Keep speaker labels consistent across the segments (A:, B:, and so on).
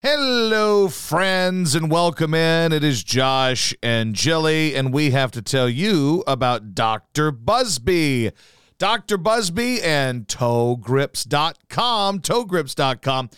A: Hello, friends, and welcome in. It is Josh and Jilly, and we have to tell you about Dr. Buzby. Dr. Buzby and ToeGrips.com. ToeGrips.com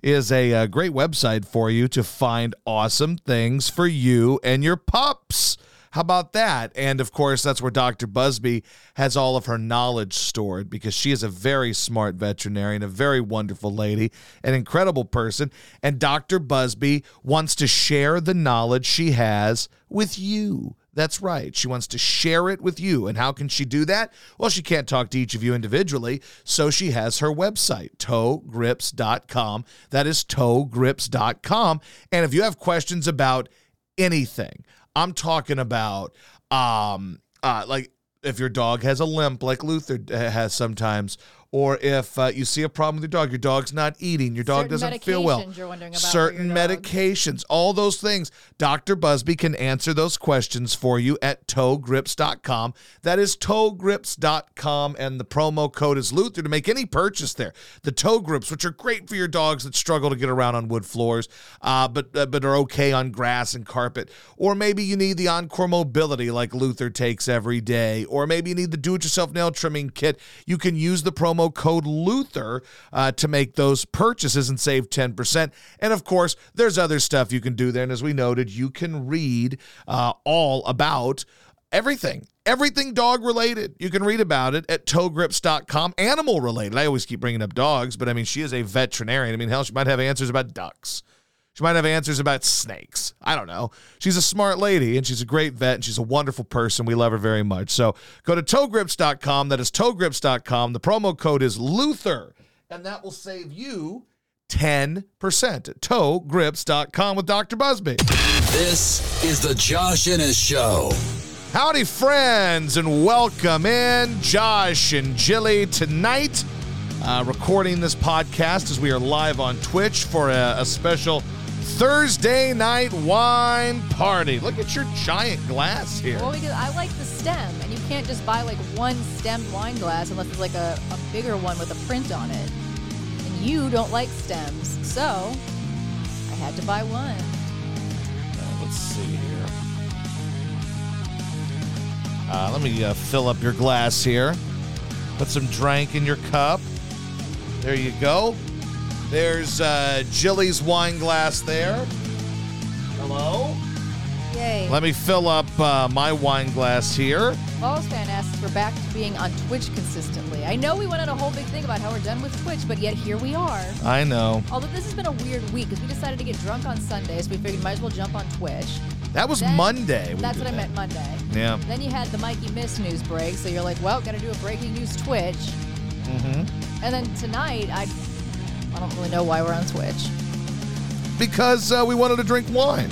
A: is a, a great website for you to find awesome things for you and your pups. How about that? And of course, that's where Dr. Buzby has all of her knowledge stored because she is a very smart veterinarian, a very wonderful lady, an incredible person. And Dr. Buzby wants to share the knowledge she has with you. That's right. She wants to share it with you. And how can she do that? Well, she can't talk to each of you individually. So she has her website, toegrips.com. That is toegrips.com. And if you have questions about anything, I'm talking about um uh like if your dog has a limp like Luther has sometimes or if uh, you see a problem with your dog, your dog's not eating, your dog
B: Certain
A: doesn't feel well.
B: you're wondering about
A: Certain medications, all those things. Dr. Buzby can answer those questions for you at toegrips.com. That is toegrips.com, and the promo code is Luther to make any purchase there. The toe grips, which are great for your dogs that struggle to get around on wood floors, uh, but uh, but are okay on grass and carpet. Or maybe you need the Encore Mobility like Luther takes every day. Or maybe you need the do-it-yourself nail trimming kit. You can use the promo code Luther uh, to make those purchases and save 10%. And of course, there's other stuff you can do there. And as we noted, you can read uh, all about everything. Everything dog related. You can read about it at toegrips.com. Animal related. I always keep bringing up dogs, but I mean, she is a veterinarian. I mean, hell, she might have answers about ducks. She might have answers about snakes. I don't know. She's a smart lady and she's a great vet and she's a wonderful person. We love her very much. So go to toegrips.com. That is toegrips.com. The promo code is Luther, and that will save you 10% at toegrips.com with Dr. Buzby.
C: This is the Josh Innes Show.
A: Howdy, friends, and welcome in. Josh and Jilly tonight, uh, recording this podcast as we are live on Twitch for a, a special Thursday night wine party. Look at your giant glass here.
B: Well, because I like the stem, and you can't just buy like one stemmed wine glass unless it's like a, a bigger one with a print on it. And you don't like stems, so I had to buy one.
A: Uh, let's see here. Uh, let me uh, fill up your glass here. Put some drink in your cup. There you go. There's uh, Jilly's wine glass there. Hello.
B: Yay.
A: Let me fill up uh, my wine glass here.
B: Balls fan asks we're back to being on Twitch consistently. I know we went on a whole big thing about how we're done with Twitch, but yet here we are.
A: I know.
B: Although this has been a weird week because we decided to get drunk on Sunday, so we figured might as well jump on Twitch.
A: That was
B: Then-
A: Monday. we
B: That's
A: did
B: what I
A: that.
B: meant Monday.
A: Yeah.
B: Then you had the Mikey Miss news break, so you're like, well, gotta do a breaking news Twitch.
A: Mm-hmm.
B: And then tonight, I I don't really know why we're on Twitch.
A: Because uh, we wanted to drink wine.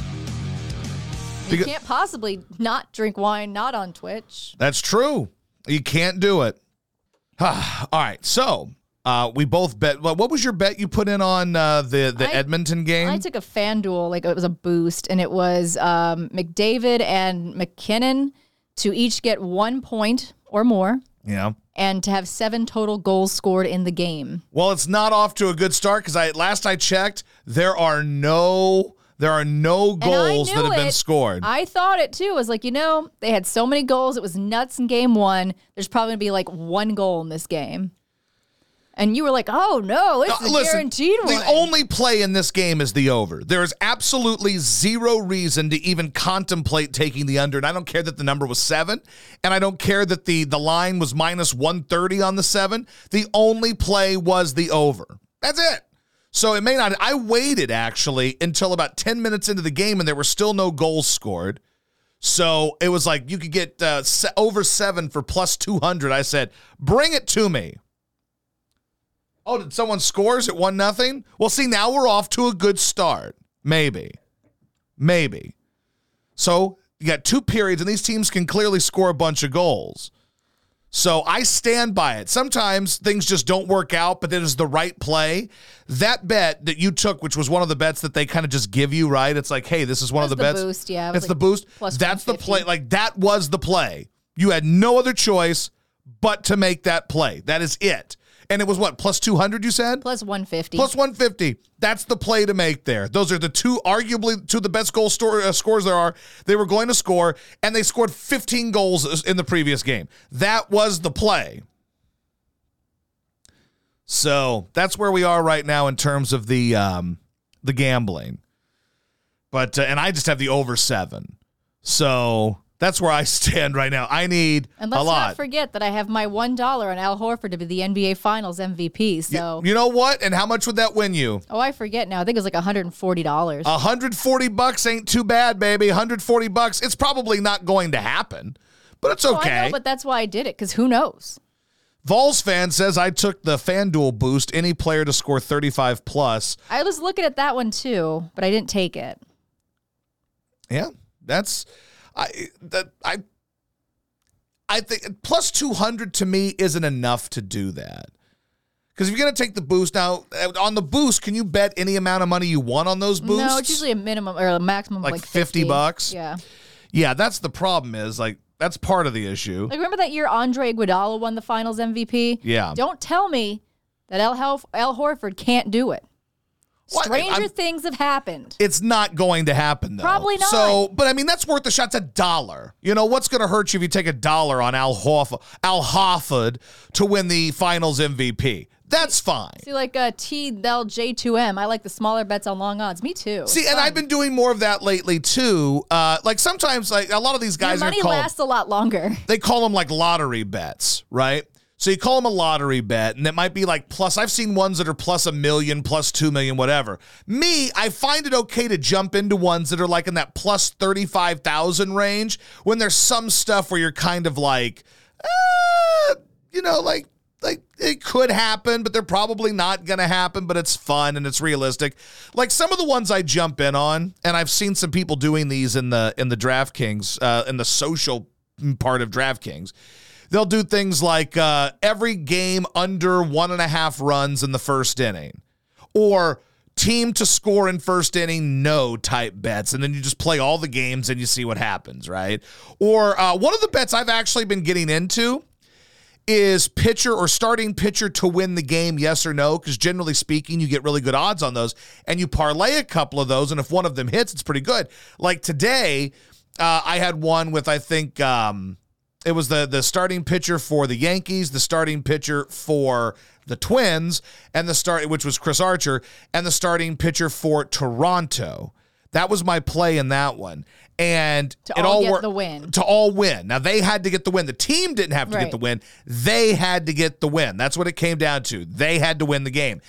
B: You
A: Beca-
B: can't possibly not drink wine not on Twitch.
A: That's true. You can't do it. All right. So uh, we both bet. What what was your bet you put in on uh, the the
B: I-
A: Edmonton game?
B: I took a fan duel, like it was a boost, and it was um, McDavid and MacKinnon to each get one point or more,
A: yeah.
B: and to have seven total goals scored in the game.
A: Well, it's not off to a good start because I last I checked, there are no there are no goals that have been scored.
B: I thought it too. I was like, you know, they had so many goals. It was nuts in game one. There's probably gonna be like one goal in this game. And you were like, oh no, it's
A: Uh,
B: a
A: Listen,
B: guaranteed
A: the only play in this game is the over. There is absolutely zero reason to even contemplate taking the under. And I don't care that the number was seven, and I don't care that the the line was minus one thirty on the seven. The only play was the over. That's it. So it may not. I waited actually until about ten minutes into the game, and there were still no goals scored. So it was like you could get uh, se- over seven for plus two hundred. I said, bring it to me. Oh, did someone scores at one nothing? Well, see, now we're off to a good start. Maybe. Maybe. So you got two periods, and these teams can clearly score a bunch of goals. So I stand by it. Sometimes things just don't work out, but it is the right play. That bet that you took, which was one of the bets that they kind of just give you, right? It's like, hey, this is one of the,
B: That's
A: bets.
B: boost, yeah. It
A: It's
B: like
A: the boost.
B: plus
A: That's the play. Like that was the play. You had no other choice but to make that play. That is it. And it was what, plus 200, you said?
B: Plus 150.
A: Plus 150. That's the play to make there. Those are the two, arguably, two of the best goal store, uh, scores there are. They were going to score, and they scored 15 goals in the previous game. That was the play. So that's where we are right now in terms of the um, the gambling. But uh, and I just have the over seven. So that's where I stand right now. I need
B: and let's
A: lot.
B: not forget that I have my $1 on Al Horford to be the NBA Finals MVP. So,
A: you know what? And how much would that win you?
B: oh, I forget now. I think it was like $140.
A: 140 bucks ain't too bad, baby. 140 bucks. It's probably not going to happen, but it's
B: Oh,
A: okay.
B: know, but that's why I did it because who knows?
A: Vols fan says I took the FanDuel boost, any player to score 35 plus.
B: I was looking at that one too, but I didn't take it.
A: Yeah, that's I that I I think plus 200 to me isn't enough to do that. Because if you're going to take the boost now, on the boost, can you bet any amount of money you want on those boosts?
B: No, it's usually a minimum or a maximum of
A: Like
B: like
A: 50 bucks?
B: Yeah.
A: yeah, that's the problem. Is like that's part of the issue.
B: Like remember that year Andre Iguodala won the Finals MVP?
A: Yeah.
B: Don't tell me that Hel- Horford can't do it. Stranger
A: I'm-
B: things have happened.
A: It's not going to happen though.
B: Probably not.
A: So, but I mean, that's worth the shot. It's a dollar. You know, what's going to hurt you if you take a dollar on Al Hoff- Al Hofford to win the Finals MVP? That's fine.
B: See, like uh, T Del J2M, I like the smaller bets on long odds. Me too.
A: See, and I've been doing more of that lately too. Uh, like sometimes, like a lot of these
B: Your
A: guys are
B: money
A: called
B: lasts a lot longer.
A: they call them like lottery bets, right? So you call them a lottery bet, and it might be like plus. I've seen ones that are plus a million, plus two million, whatever. Me, I find it okay to jump into ones that are like in that plus thirty five thousand range. When there's some stuff where you're kind of like, uh, you know, like like it could happen, but they're probably not going to happen, but it's fun and it's realistic. Like some of the ones I jump in on, and I've seen some people doing these in the in the DraftKings, uh, in the social part of DraftKings. They'll do things like uh, every game under one and a half runs in the first inning, or team to score in first inning, no type bets. And then you just play all the games and you see what happens, right? Or uh, one of the bets I've actually been getting into is pitcher or starting pitcher to win the game, yes or no? Because generally speaking, you get really good odds on those, and you parlay a couple of those, and if one of them hits, it's pretty good. Like today, uh, I had one with I think um, it was the the starting pitcher for the Yankees, the starting pitcher for the Twins, and the start which was Chris Archer, and the starting pitcher for Toronto. That was my play in that one. And
B: To
A: it
B: all
A: all
B: get
A: worked
B: the win.
A: to all win. Now they had to get the win. The team didn't have to get the win. They had to get the win. That's what it came down to. They had to win the game.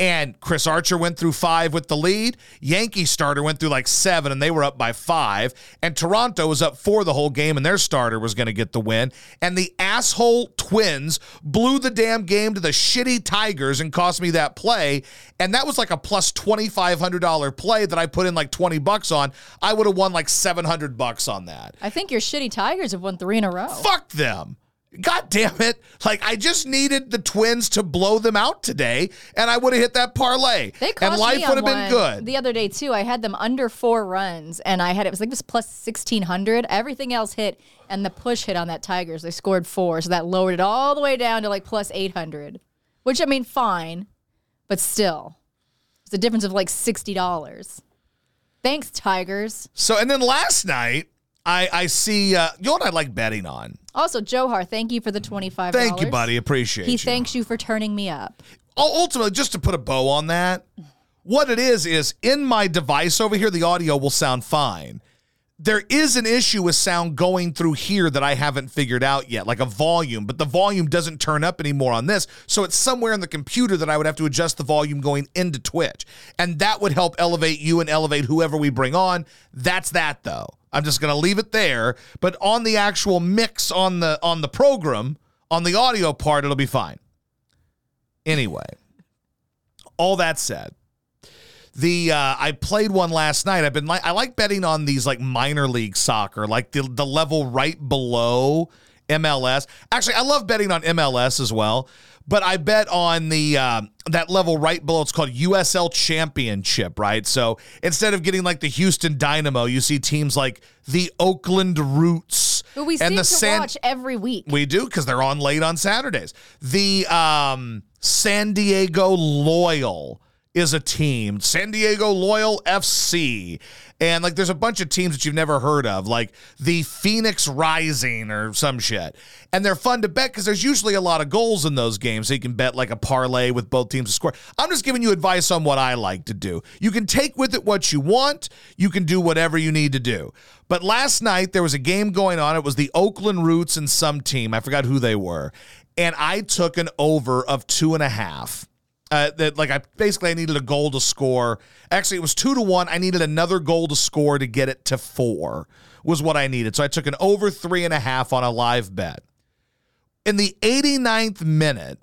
A: And Chris Archer went through five with the lead. Yankee starter went through like seven, and they were up by five. And Toronto was up four the whole game, and their starter was going to get the win. And the asshole Twins blew the damn game to the shitty Tigers and cost me that play. And that was like a plus twenty five hundred dollar play that I put in like twenty bucks on. I would have won like seven hundred bucks on that.
B: I think your shitty Tigers have won three in a row.
A: Fuck them. God damn it. Like, I just needed the twins to blow them out today, and I would have hit that parlay.
B: They
A: and life would have been good.
B: The other day too, I had them under four runs, and I had it was like this plus sixteen hundred. Everything else hit, and the push hit on that Tigers. They scored four, so that lowered it all the way down to like plus eight hundred. Which I mean, fine, but still, it's a difference of like sixty dollars. Thanks, Tigers.
A: so, and then last night, I, I see, uh, you know what I like betting on?
B: Also, Johar, thank you for the twenty five.
A: Thank you, buddy. Appreciate it.
B: He
A: you.
B: thanks you for turning me up.
A: Ultimately, just to put a bow on that, what it is is in my device over here, the audio will sound fine. There is an issue with sound going through here that I haven't figured out yet, like a volume, but the volume doesn't turn up anymore on this. So it's somewhere in the computer that I would have to adjust the volume going into Twitch. And that would help elevate you and elevate whoever we bring on. That's that though. I'm just going to leave it there, but on the actual mix on the on the program, on the audio part it'll be fine. Anyway, All that said, the uh, I played one last night. I've been like I like betting on these like minor league soccer, like the the level right below MLS. Actually, I love betting on MLS as well, but I bet on the uh, that level right below. It's called USL Championship, right? So instead of getting like the Houston Dynamo, you see teams like the Oakland Roots
B: Who we
A: and
B: seem
A: the
B: to
A: San-
B: watch every week.
A: we do because they're on late on Saturdays. The um, San Diego Loyal is a team, San Diego Loyal FC. And like there's a bunch of teams that you've never heard of, like the Phoenix Rising or some shit. And they're fun to bet because there's usually a lot of goals in those games. So you can bet like a parlay with both teams to score. I'm just giving you advice on what I like to do. You can take with it what you want, you can do whatever you need to do. But last night there was a game going on. It was the Oakland Roots and some team. I forgot who they were. And I took an over of two and a half. Uh, that like I basically I needed a goal to score. Actually, it was two to one. I needed another goal to score to get it to four. Was what I needed. So I took an over three and a half on a live bet. In the 89th minute,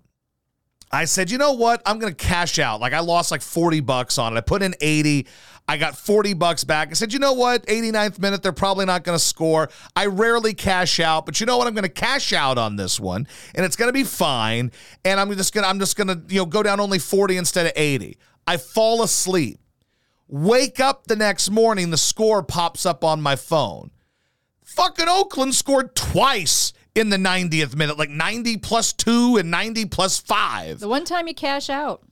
A: I said, you know what? I'm going to cash out. Like I lost like 40 bucks on it. I put in 80. I got 40 bucks back. I said, you know what? 89th minute, they're probably not going to score. I rarely cash out, but you know what? I'm going to cash out on this one and it's going to be fine. And I'm just going to, I'm just going to, you know, go down only 40 instead of 80. I fall asleep. Wake up the next morning, the score pops up on my phone. Fucking Oakland scored twice in the 90th minute, like 90 plus two and 90 plus five.
B: the one time you cash out.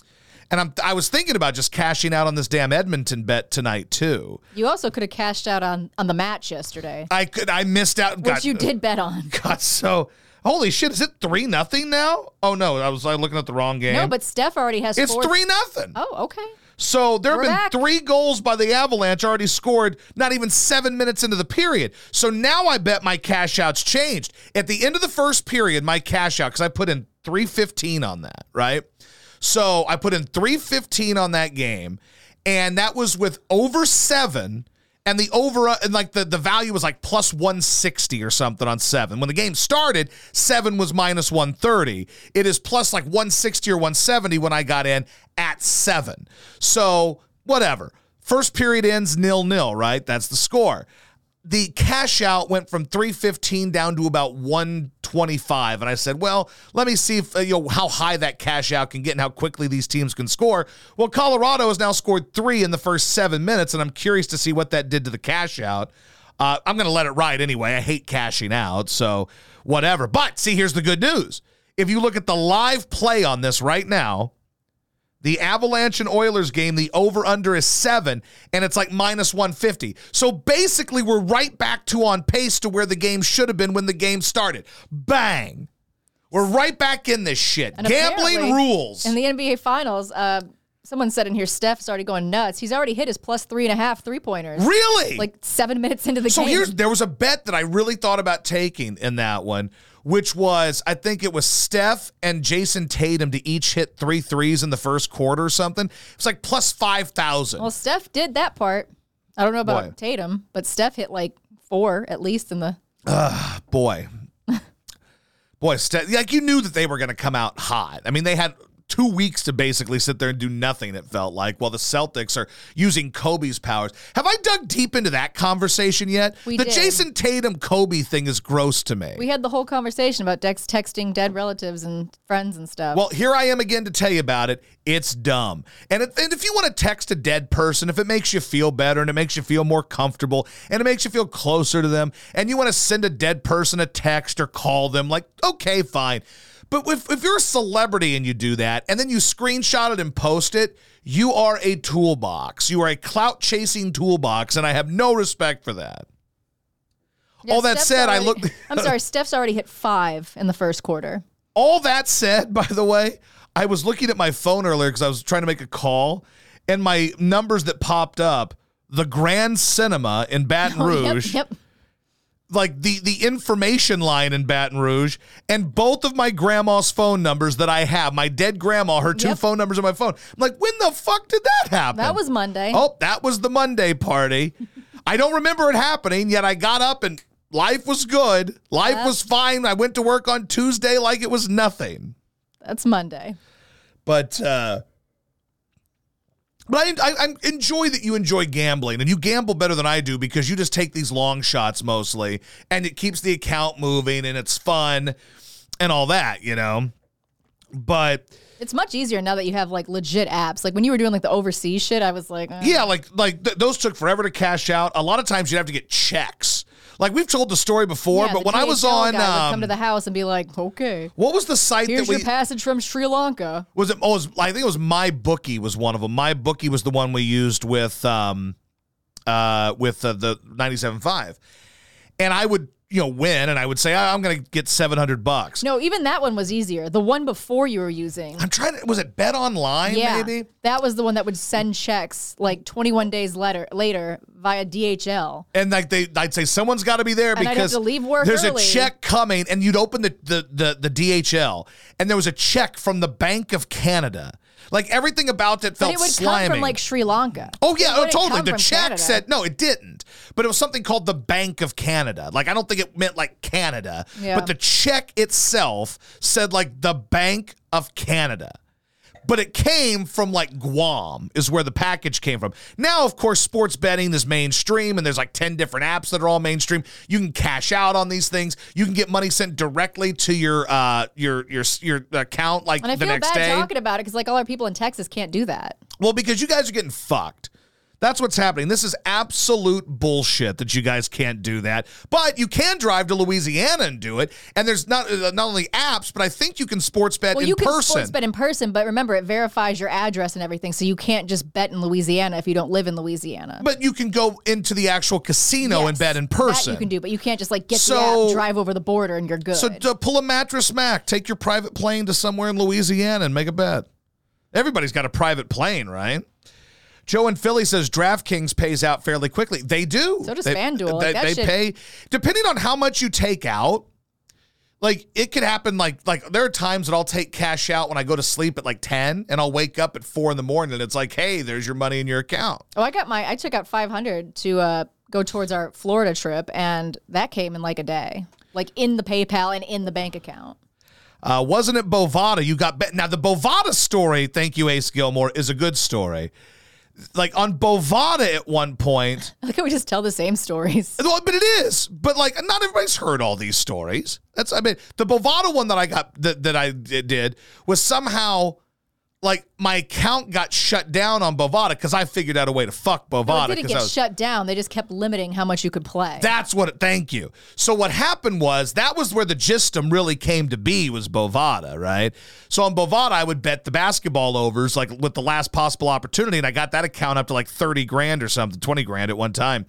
A: And I'm I was thinking about just cashing out on this damn Edmonton bet tonight too.
B: You also could have cashed out on on the match yesterday,
A: I could I missed out.
B: which
A: Got,
B: you did bet on.
A: Got so holy shit! Is it three nothing now? Oh no, I was like, looking at the wrong game.
B: No, but Steph already has.
A: it's three nothing.
B: Oh, okay.
A: So there have
B: We're
A: been
B: back.
A: three goals by the Avalanche already scored, not even seven minutes into the period. So now I bet my cash outs changed. At the end of the first period, my cash out, because I put in 315 on that, right? So I put in 315 on that game, and that was with over seven. And the over uh, and like the, the value was like plus 160 or something on seven. When the game started, seven was minus 130. It is plus like 160 or 170 when I got in at seven. So whatever. First period ends nil nil, right? That's the score. The cash out went from 315 down to about 125 and I said, "Well, let me see if uh, you know how high that cash out can get and how quickly these teams can score." Well, Colorado has now scored 3 in the first 7 minutes and I'm curious to see what that did to the cash out. Uh, I'm going to let it ride anyway. I hate cashing out, so whatever. But see, here's the good news. If you look at the live play on this right now, the Avalanche and Oilers game, the over under is seven, and it's like minus 150. So basically, we're right back to on pace to where the game should have been when the game started. Bang. We're right back in this shit.
B: And
A: Gambling rules.
B: In the NBA Finals, uh, someone said in here, Steph's already going nuts. He's already hit his plus three and a half three pointers.
A: really?
B: Like seven minutes into the game.
A: so
B: game.
A: here's there was a bet that I really thought about taking in that one, which was I think it was Steph and Jayson Tatum to each hit three threes in the first quarter or something. It was like plus five thousand.
B: well, Steph did that part. I don't know about
A: Boy.
B: Tatum, but Steph hit like four at least in the.
A: boy, boy, Ste- like you knew that they were going to come out hot. I mean, they had two weeks to basically sit there and do nothing. It felt like while the Celtics are using Kobe's powers. Have I dug deep into that conversation yet?
B: We
A: the
B: did.
A: Jayson Tatum Kobe thing is gross to me.
B: We had the whole conversation about Dex texting dead relatives and friends and stuff.
A: Well, here I am again to tell you about it. It's dumb. And if, and if you want to text a dead person, if it makes you feel better and it makes you feel more comfortable and it makes you feel closer to them, and you want to send a dead person a text or call them, like, okay, fine. But if, if you're a celebrity and you do that and then you screenshot it and post it, you are a toolbox. You are a clout chasing toolbox, and I have no respect for that.
B: Yeah,
A: all that
B: Steph's
A: said, I look.
B: I'm sorry, Steph's already hit five in the first quarter.
A: All that said, by the way, I was looking at my phone earlier because I was trying to make a call, and my numbers that popped up, the Grand Cinema in Baton
B: Oh, yep,
A: Rouge,
B: yep.
A: Like the the information line in Baton Rouge, and both of my grandma's phone numbers that I have, my dead grandma, her two
B: Yep.
A: phone numbers on my phone. I'm like, when the fuck did that happen?
B: That was Monday.
A: Oh, that was the Monday party. I don't remember it happening, yet I got up and life was good. Life
B: Yep.
A: was fine. I went to work on Tuesday like it was nothing.
B: That's Monday.
A: But uh But I, I, I enjoy that you enjoy gambling, and you gamble better than I do because you just take these long shots mostly, and it keeps the account moving, and it's fun, and all that, you know. But
B: It's much easier now that you have like legit apps. Like when you were doing like the overseas shit, I was like, eh.
A: yeah, like like th- those took forever to cash out. A lot of times you'd have to get checks. Like we've told the story before,
B: Yeah,
A: but when I was on,
B: would come to
A: um,
B: the house and be like, okay,
A: what was the site
B: here's
A: that we
B: your passage from Sri Lanka.
A: was it? Oh, it was, I think it was my bookie was one of them. My bookie was the one we used with um, uh, with uh, the 97.5. and I would you know win, and I would say "Ah, I'm going to get 700 bucks.
B: No, even that one was easier. The one before you were using.
A: I'm trying to. Was it Bet Online?
B: Yeah,
A: maybe.
B: that was the one that would send checks like 21 days later later via DHL.
A: And like they, I'd say someone's got to be there
B: And
A: because
B: to leave work
A: there's
B: early.
A: a check coming, and you'd open the, the the the DHL, and there was a check from the Bank of Canada. Like everything about it
B: But
A: felt
B: it would
A: slimy.
B: come from like Sri Lanka.
A: Oh yeah, oh, totally. The check
B: Canada.
A: said no, it didn't. But it was something called the Bank of Canada. Like I don't think it meant like Canada,
B: Yeah.
A: but the check itself said like the Bank of Canada. But it came from like Guam, is where the package came from. Now, of course, sports betting is mainstream, and there's like 10 different apps that are all mainstream. You can cash out on these things. You can get money sent directly to your uh your your your account like
B: And I
A: the
B: feel
A: next
B: bad
A: day.
B: talking about it because like all our people in Texas can't do that.
A: Well, because you guys are getting fucked. That's what's happening. This is absolute bullshit that you guys can't do that. But you can drive to Louisiana and do it. And there's not uh, not only apps, but I think you can sports bet
B: Well,
A: in
B: you can
A: person.
B: sports bet in person, but remember it verifies your address and everything, so you can't just bet in Louisiana if you don't live in Louisiana.
A: but you can go into the actual casino and bet in person.
B: you can do, but you can't just like get the
A: So-
B: app, drive over the border, and you're good.
A: So to pull a mattress Mac, take your private plane to somewhere in Louisiana and make a bet. Everybody's got a private plane, right? Joe in Philly says DraftKings pays out fairly quickly. They do.
B: So does
A: they,
B: FanDuel.
A: They,
B: Like,
A: they
B: shit-
A: pay depending on how much you take out. Like it could happen. Like like there are times that I'll take cash out when I go to sleep at like ten, and I'll wake up at four in the morning, and it's like, hey, there's your money in your account.
B: oh, I got my I took out 500 to uh, go towards our Florida trip, and that came in like a day, like in the PayPal and in the bank account.
A: Uh, wasn't it Bovada? You got bet. Now the Bovada story. Thank you, Ace Gilmore, is a good story. Like on Bovada at one point,
B: Look how we just tell the same stories.
A: well, but it is. But like, not everybody's heard all these stories. That's I mean, the Bovada one that I got that, that I did was somehow like my account got shut down on Bovada because I figured out a way to fuck Bovada
B: it didn't get
A: was
B: shut down. They just kept limiting how much you could play.
A: That's what. It, thank you. So what happened was that was where the gistum really came to be was Bovada, right? So on Bovada, I would bet the basketball overs like with the last possible opportunity, and I got that account up to like thirty grand or something, twenty grand at one time.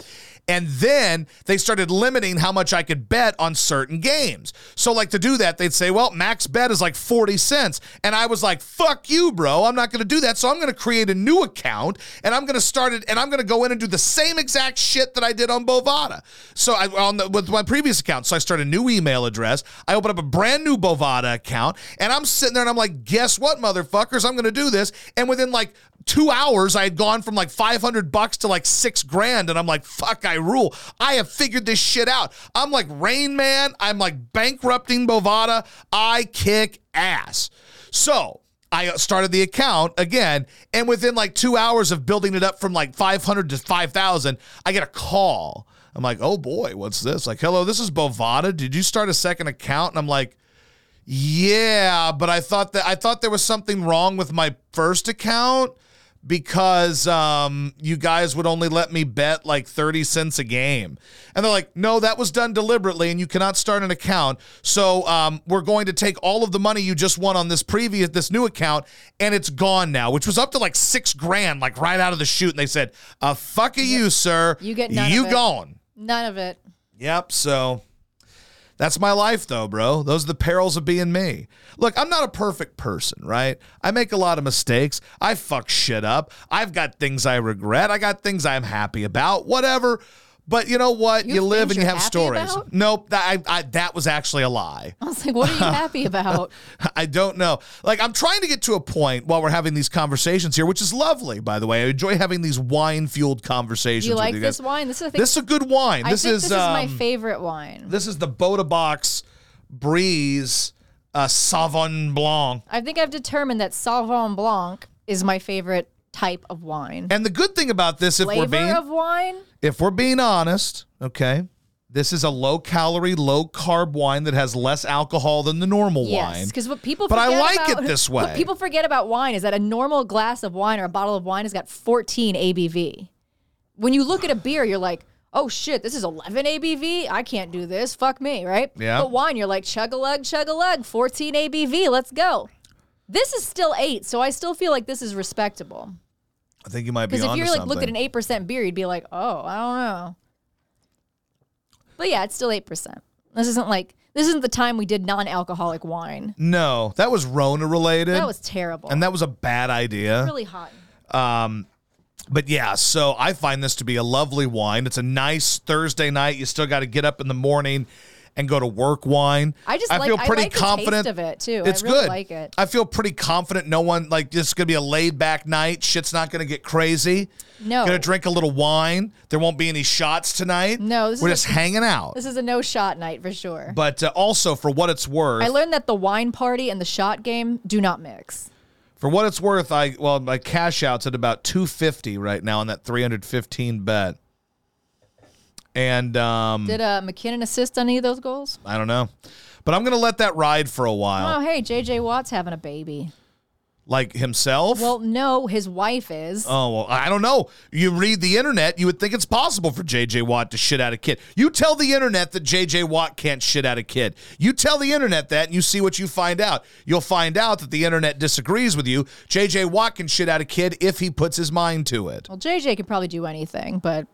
A: And then they started limiting how much I could bet on certain games. So like to do that, they'd say, "Well, max bet is like forty cents," and I was like, "Fuck you, bro! I'm not going to do that." So I'm going to create a new account, and I'm going to start it, and I'm going to go in and do the same exact shit that I did on Bovada. So I on the, with my previous account, so I start a new email address. I open up a brand new Bovada account, and I'm sitting there and I'm like, "Guess what, motherfuckers? I'm going to do this." And within like two hours, I had gone from like 500 bucks to like six grand, and I'm like, "Fuck, I rule! I have figured this shit out." I'm like Rain Man. I'm like bankrupting Bovada. I kick ass. So. I started the account again, and within like two hours of building it up from like 500 to 5,000, I get a call. I'm like, oh boy, what's this? Like, hello, this is Bovada. Did you start a second account? And I'm like, yeah, but I thought that I thought there was something wrong with my first account because um, you guys would only let me bet like 30 cents a game. And they're like, no, that was done deliberately and you cannot start an account. So um, we're going to take all of the money you just won on this previous, this new account, and it's gone now, which was up to like six grand, like right out of the chute. And they said, uh, fuck you, sir.
B: You get none
A: You
B: of it.
A: gone.
B: None of it.
A: Yep. So that's my life, though, bro. Those are the perils of being me. Look, I'm not a perfect person, right? I make a lot of mistakes. I fuck shit up. I've got things I regret. I got things I'm happy about. Whatever. But you know what?
B: You
A: You, live and you have stories.
B: about?
A: Nope. That, I, I, that was actually a lie.
B: I was like, what are you happy about?
A: I don't know. Like, I'm trying to get to a point while we're having these conversations here, which is lovely, by the way. I enjoy having these wine fueled conversations.
B: You
A: with
B: like
A: you guys.
B: this wine? This is,
A: This is a good wine.
B: I
A: This
B: think
A: is,
B: this is my
A: um,
B: favorite wine.
A: this is the Bota Box Breeze uh, Sauvignon Blanc.
B: I think I've determined that Sauvignon Blanc is my favorite type of wine.
A: And the good thing about this, if
B: Flavor
A: we're being
B: of wine?
A: If we're being honest, okay, this is a low calorie, low carb wine that has less alcohol than the normal
B: Yes,
A: wine.
B: because what people
A: But I like
B: about,
A: it this
B: What
A: way.
B: people forget about wine is that a normal glass of wine or a bottle of wine has got 14 ABV. When you look at a beer, you're like, oh shit, this is 11 ABV. I can't do this. Fuck me, right?
A: Yeah.
B: But wine, you're like chug a lug, chug a lug, 14 ABV. Let's go. This is still eight, so I still feel like this is respectable.
A: I think you might be
B: Because if you're like
A: something.
B: look at an eight percent beer, you'd be like, oh, I don't know. But yeah, it's still eight percent. This isn't like this isn't the time we did non-alcoholic wine.
A: no, that was Rona related.
B: That was terrible.
A: and that was a bad idea.
B: really hot.
A: Um, but yeah, so I find this to be a lovely wine. It's a nice Thursday night. You still got to get up in the morning and go to work wine.
B: I just
A: I
B: like-
A: feel
B: I
A: pretty
B: like the
A: confident
B: of it, too. I
A: It's
B: really
A: good.
B: like it.
A: I feel pretty confident. No one like this is gonna be a laid back night. Shit's not gonna get crazy.
B: No.
A: Gonna drink a little wine. There won't be any shots tonight.
B: No, this
A: we're just
B: a-
A: hanging out.
B: This is a no shot night for sure.
A: But uh, also for what it's worth,
B: I learned that the wine party and the shot game do not mix.
A: For what it's worth, I well my cash out's at about two fifty right now on that three hundred fifteen bet, and um,
B: Did uh, MacKinnon assist on any of those goals?
A: I don't know, but I'm gonna let that ride for a while.
B: Oh, hey, JJ Watt's having a baby.
A: Like himself.
B: Well, no, his wife is.
A: Oh well, I don't know. You read the internet, you would think it's possible for JJ Watt to shit out a kid. You tell the internet that JJ Watt can't shit out a kid. You tell the internet that, and you see what you find out. You'll find out that the internet disagrees with you. JJ Watt can shit out a kid if he puts his mind to it.
B: Well, JJ could probably do anything, but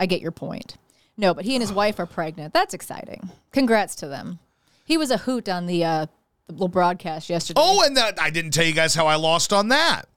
B: I get your point. No, but he and his wife are pregnant. That's exciting. Congrats to them. He was a hoot on the, uh, the little broadcast yesterday.
A: Oh, and that I didn't tell you guys how I lost on that.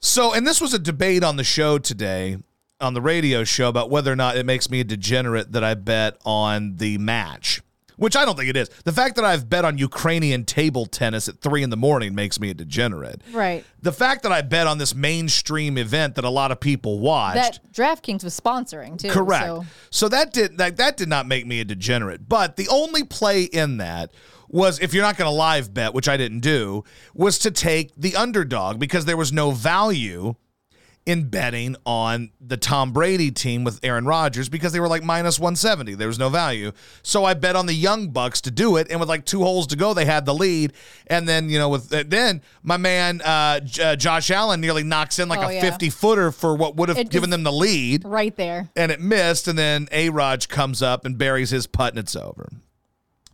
A: So, and this was a debate on the show today, on the radio show, about whether or not it makes me a degenerate that I bet on the match, which I don't think it is. The fact that I've bet on Ukrainian table tennis at three in the morning makes me a degenerate.
B: right.
A: The fact that I bet on this mainstream event that a lot of people watched.
B: That DraftKings was sponsoring too.
A: Correct.
B: So
A: So, that did that, that did not make me a degenerate. But the only play in that was if you're not going to live bet, which I didn't do, was to take the underdog because there was no value in betting on the Tom Brady team with Aaron Rodgers because they were like minus 170. There was no value. So I bet on the Young Bucks to do it. And with like two holes to go, they had the lead. And then, you know, with then my man uh, J- uh, Josh Allen nearly knocks in like
B: Oh,
A: a
B: yeah.
A: 50 footer for what would have given them the lead
B: right there.
A: and it missed, and then A Raj comes up and buries his putt, and it's over.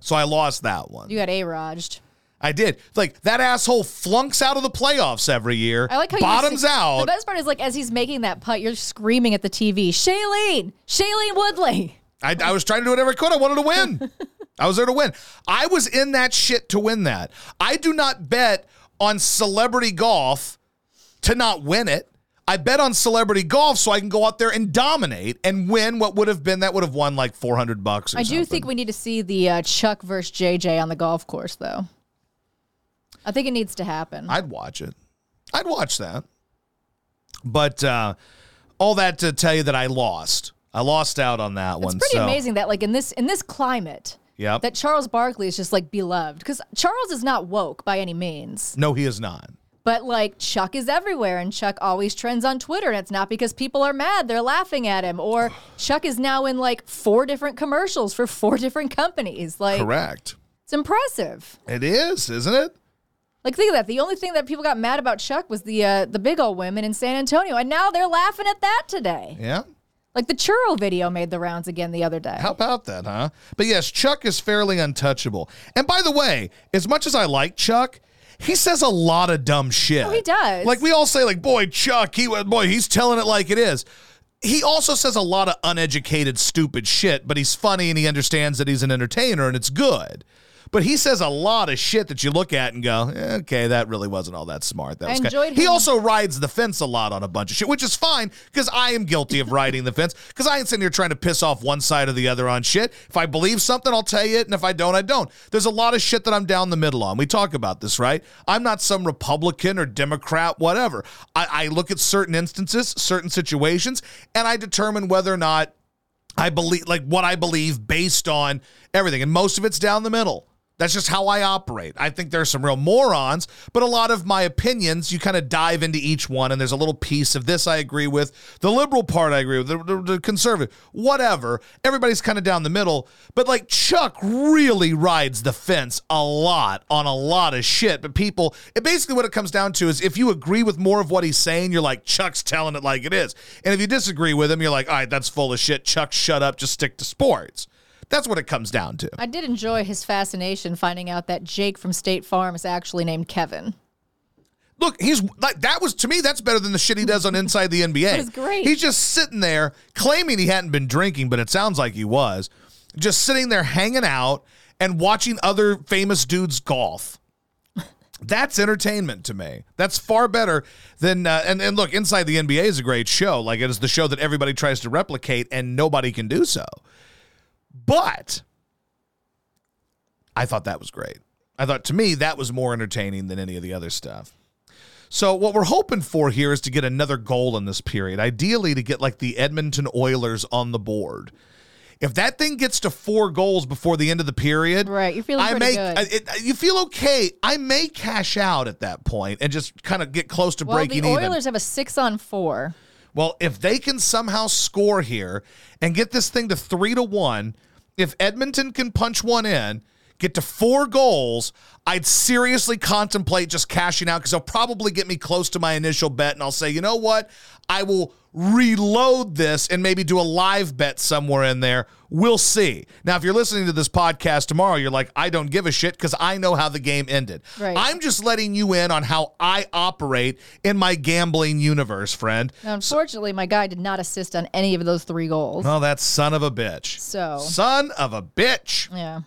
A: So I lost that one.
B: You got a rajed.
A: I did. Like that asshole flunks out of the playoffs every year.
B: I like how
A: bottoms out.
B: The best part is like as he's making that putt, you're screaming at the TV, Shailene, Shailene Woodley.
A: I, I was trying to do whatever I could. I wanted to win. I was there to win. I was in that shit to win that. I do not bet on celebrity golf to not win it. I bet on celebrity golf so I can go out there and dominate and win what would have been that would have won like 400 bucks or
B: I
A: something.
B: do think we need to see the uh, Chuck versus JJ on the golf course, though. I think it needs to happen.
A: I'd watch it. I'd watch that. But uh, all that to tell you that I lost. I lost out on that
B: it's
A: one.
B: It's pretty
A: so,
B: amazing that like in this in this climate,
A: Yep.
B: that Charles Barkley is just like beloved because Charles is not woke by any means.
A: no, he is not.
B: But like Chuck is everywhere and Chuck always trends on Twitter and it's not because people are mad, they're laughing at him. Or Chuck is now in like four different commercials for four different companies. Like
A: Correct.
B: it's impressive.
A: It is, isn't it?
B: Like think of that. The only thing that people got mad about Chuck was the uh, the big old women in San Antonio. And now they're laughing at that today.
A: Yeah.
B: Like the churro video made the rounds again the other day.
A: How about that, huh? But yes, Chuck is fairly untouchable. And by the way, as much as I like Chuck, he says a lot of dumb shit.
B: Oh, he does.
A: Like we all say, like, boy, Chuck, he was boy, he's telling it like it is. He also says a lot of uneducated, stupid shit, but he's funny and he understands that he's an entertainer and it's good. But he says a lot of shit that you look at and go, eh, okay, that really wasn't all that smart. That was kind-
B: enjoyed
A: He also rides the fence a lot on a bunch of shit, which is fine because I am guilty of riding the fence because I ain't sitting here trying to piss off one side or the other on shit. If I believe something, I'll tell you it, and if I don't, I don't. There's a lot of shit that I'm down the middle on. We talk about this, right? I'm not some Republican or Democrat, whatever. I, I look at certain instances, certain situations, and I determine whether or not I believe, like what I believe based on everything. And most of it's down the middle. That's just how I operate. I think there's some real morons, but a lot of my opinions, you kind of dive into each one, and there's a little piece of this I agree with. The liberal part I agree with, the, the, the conservative, whatever. Everybody's kind of down the middle. But like Chuck really rides the fence a lot on a lot of shit. But people, it basically what it comes down to is if you agree with more of what he's saying, you're like, Chuck's telling it like it is. And if you disagree with him, you're like, all right, that's full of shit. Chuck, shut up. Just stick to sports. That's what it comes down to.
B: I did enjoy his fascination finding out that Jake from State Farm is actually named Kevin.
A: Look, he's like that was to me that's better than the shit he does on Inside the NBA.
B: It was great.
A: He's just sitting there claiming he hadn't been drinking, but it sounds like he was. Just sitting there hanging out and watching other famous dudes golf. That's entertainment to me. That's far better than uh, and and look, Inside the NBA is a great show. Like it is the show that everybody tries to replicate and nobody can do so. But I thought that was great. I thought to me that was more entertaining than any of the other stuff. So what we're hoping for here is to get another goal in this period. Ideally to get like the Edmonton Oilers on the board. If that thing gets to four goals before the end of the period,
B: Right, You feel
A: I may,
B: good.
A: I- it- you feel okay. I may cash out at that point and just kind of get close to
B: Well,
A: breaking
B: the
A: even.
B: Oilers have a six on four.
A: Well, if they can somehow score here and get this thing to three to one, if Edmonton can punch one in, get to four goals, I'd seriously contemplate just cashing out because they'll probably get me close to my initial bet. And I'll say, you know what? I will reload this and maybe do a live bet somewhere in there. We'll see. Now, if you're listening to this podcast tomorrow, you're like, I don't give a shit because I know how the game ended.
B: Right.
A: I'm just letting you in on how I operate in my gambling universe, friend.
B: Now, unfortunately, my guy did not assist on any of those three goals.
A: Oh, that son of a bitch.
B: So-
A: son of a bitch.
B: Yeah.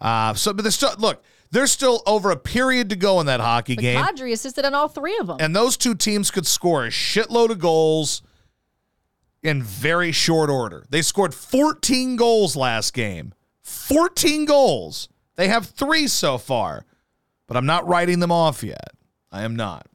A: Uh, so, but look. There's still over a period to go in that hockey game,
B: Kadri assisted on all three of them.
A: and those two teams could score a shitload of goals in very short order. They scored 14 goals last game. 14 goals. They have three so far, but I'm not writing them off yet. I am not.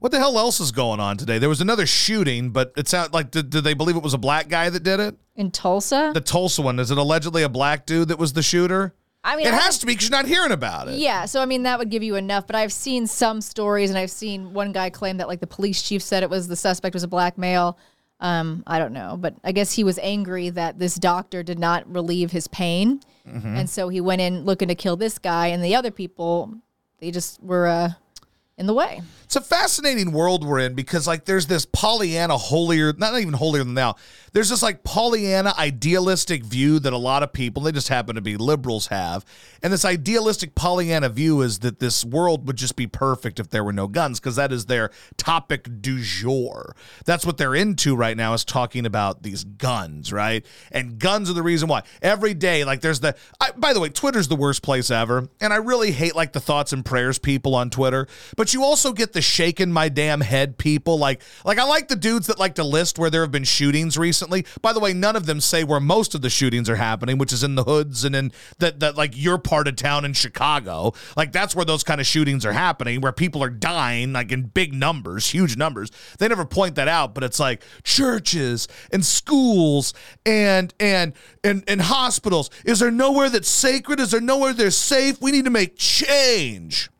A: What the hell else is going on today? There was another shooting, but it sounded like did, did they believe it was a black guy that did it?
B: In Tulsa?
A: The Tulsa one, is it allegedly a black dude that was the shooter?
B: I mean,
A: it
B: I
A: has to be because you're not hearing about it.
B: Yeah, so I mean that would give you enough, but I've seen some stories and I've seen one guy claim that like the police chief said it was the suspect was a black male. Um, I don't know, but I guess he was angry that this doctor did not relieve his pain.
A: Mm-hmm.
B: And so he went in looking to kill this guy and the other people they just were uh in the way.
A: It's a fascinating world we're in because like there's this Pollyanna holier, not even holier than thou. There's this like Pollyanna idealistic view that a lot of people, they just happen to be liberals, have. And this idealistic Pollyanna view is that this world would just be perfect if there were no guns, because that is their topic du jour. That's what they're into right now is talking about these guns, right? And guns are the reason why. Every day, like there's the I, by the way, Twitter's the worst place ever. And I really hate like the thoughts and prayers people on Twitter. But you also get the shaking my damn head people. Like like I like the dudes that like to list where there have been shootings recently. By the way, none of them say where most of the shootings are happening, which is in the hoods and in that that like your part of town in Chicago. Like that's where those kind of shootings are happening, where people are dying like in big numbers, huge numbers. They never point that out, but it's like churches and schools and and and and hospitals. Is there nowhere that's sacred? Is there nowhere that's safe? We need to make change.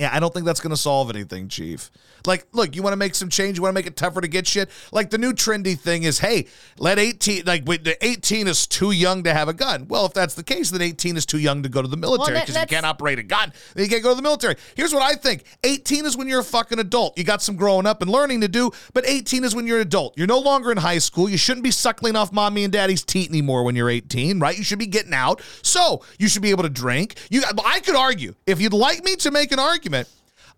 A: Yeah, I don't think that's going to solve anything, Chief. Like, look, you want to make some change, you want to make it tougher to get shit. Like the new trendy thing is, hey, let 18 like wait, the 18 is too young to have a gun. Well, if that's the case, then 18 is too young to go to the military
B: that-
A: because you can't operate a gun. Then you can't go to the military. Here's what I think. 18 is when you're a fucking adult. You got some growing up and learning to do, but 18 is when you're an adult. You're no longer in high school. You shouldn't be suckling off mommy and daddy's teat anymore when you're 18, right? You should be getting out. So, you should be able to drink. You I could argue. If you'd like me to make an argument,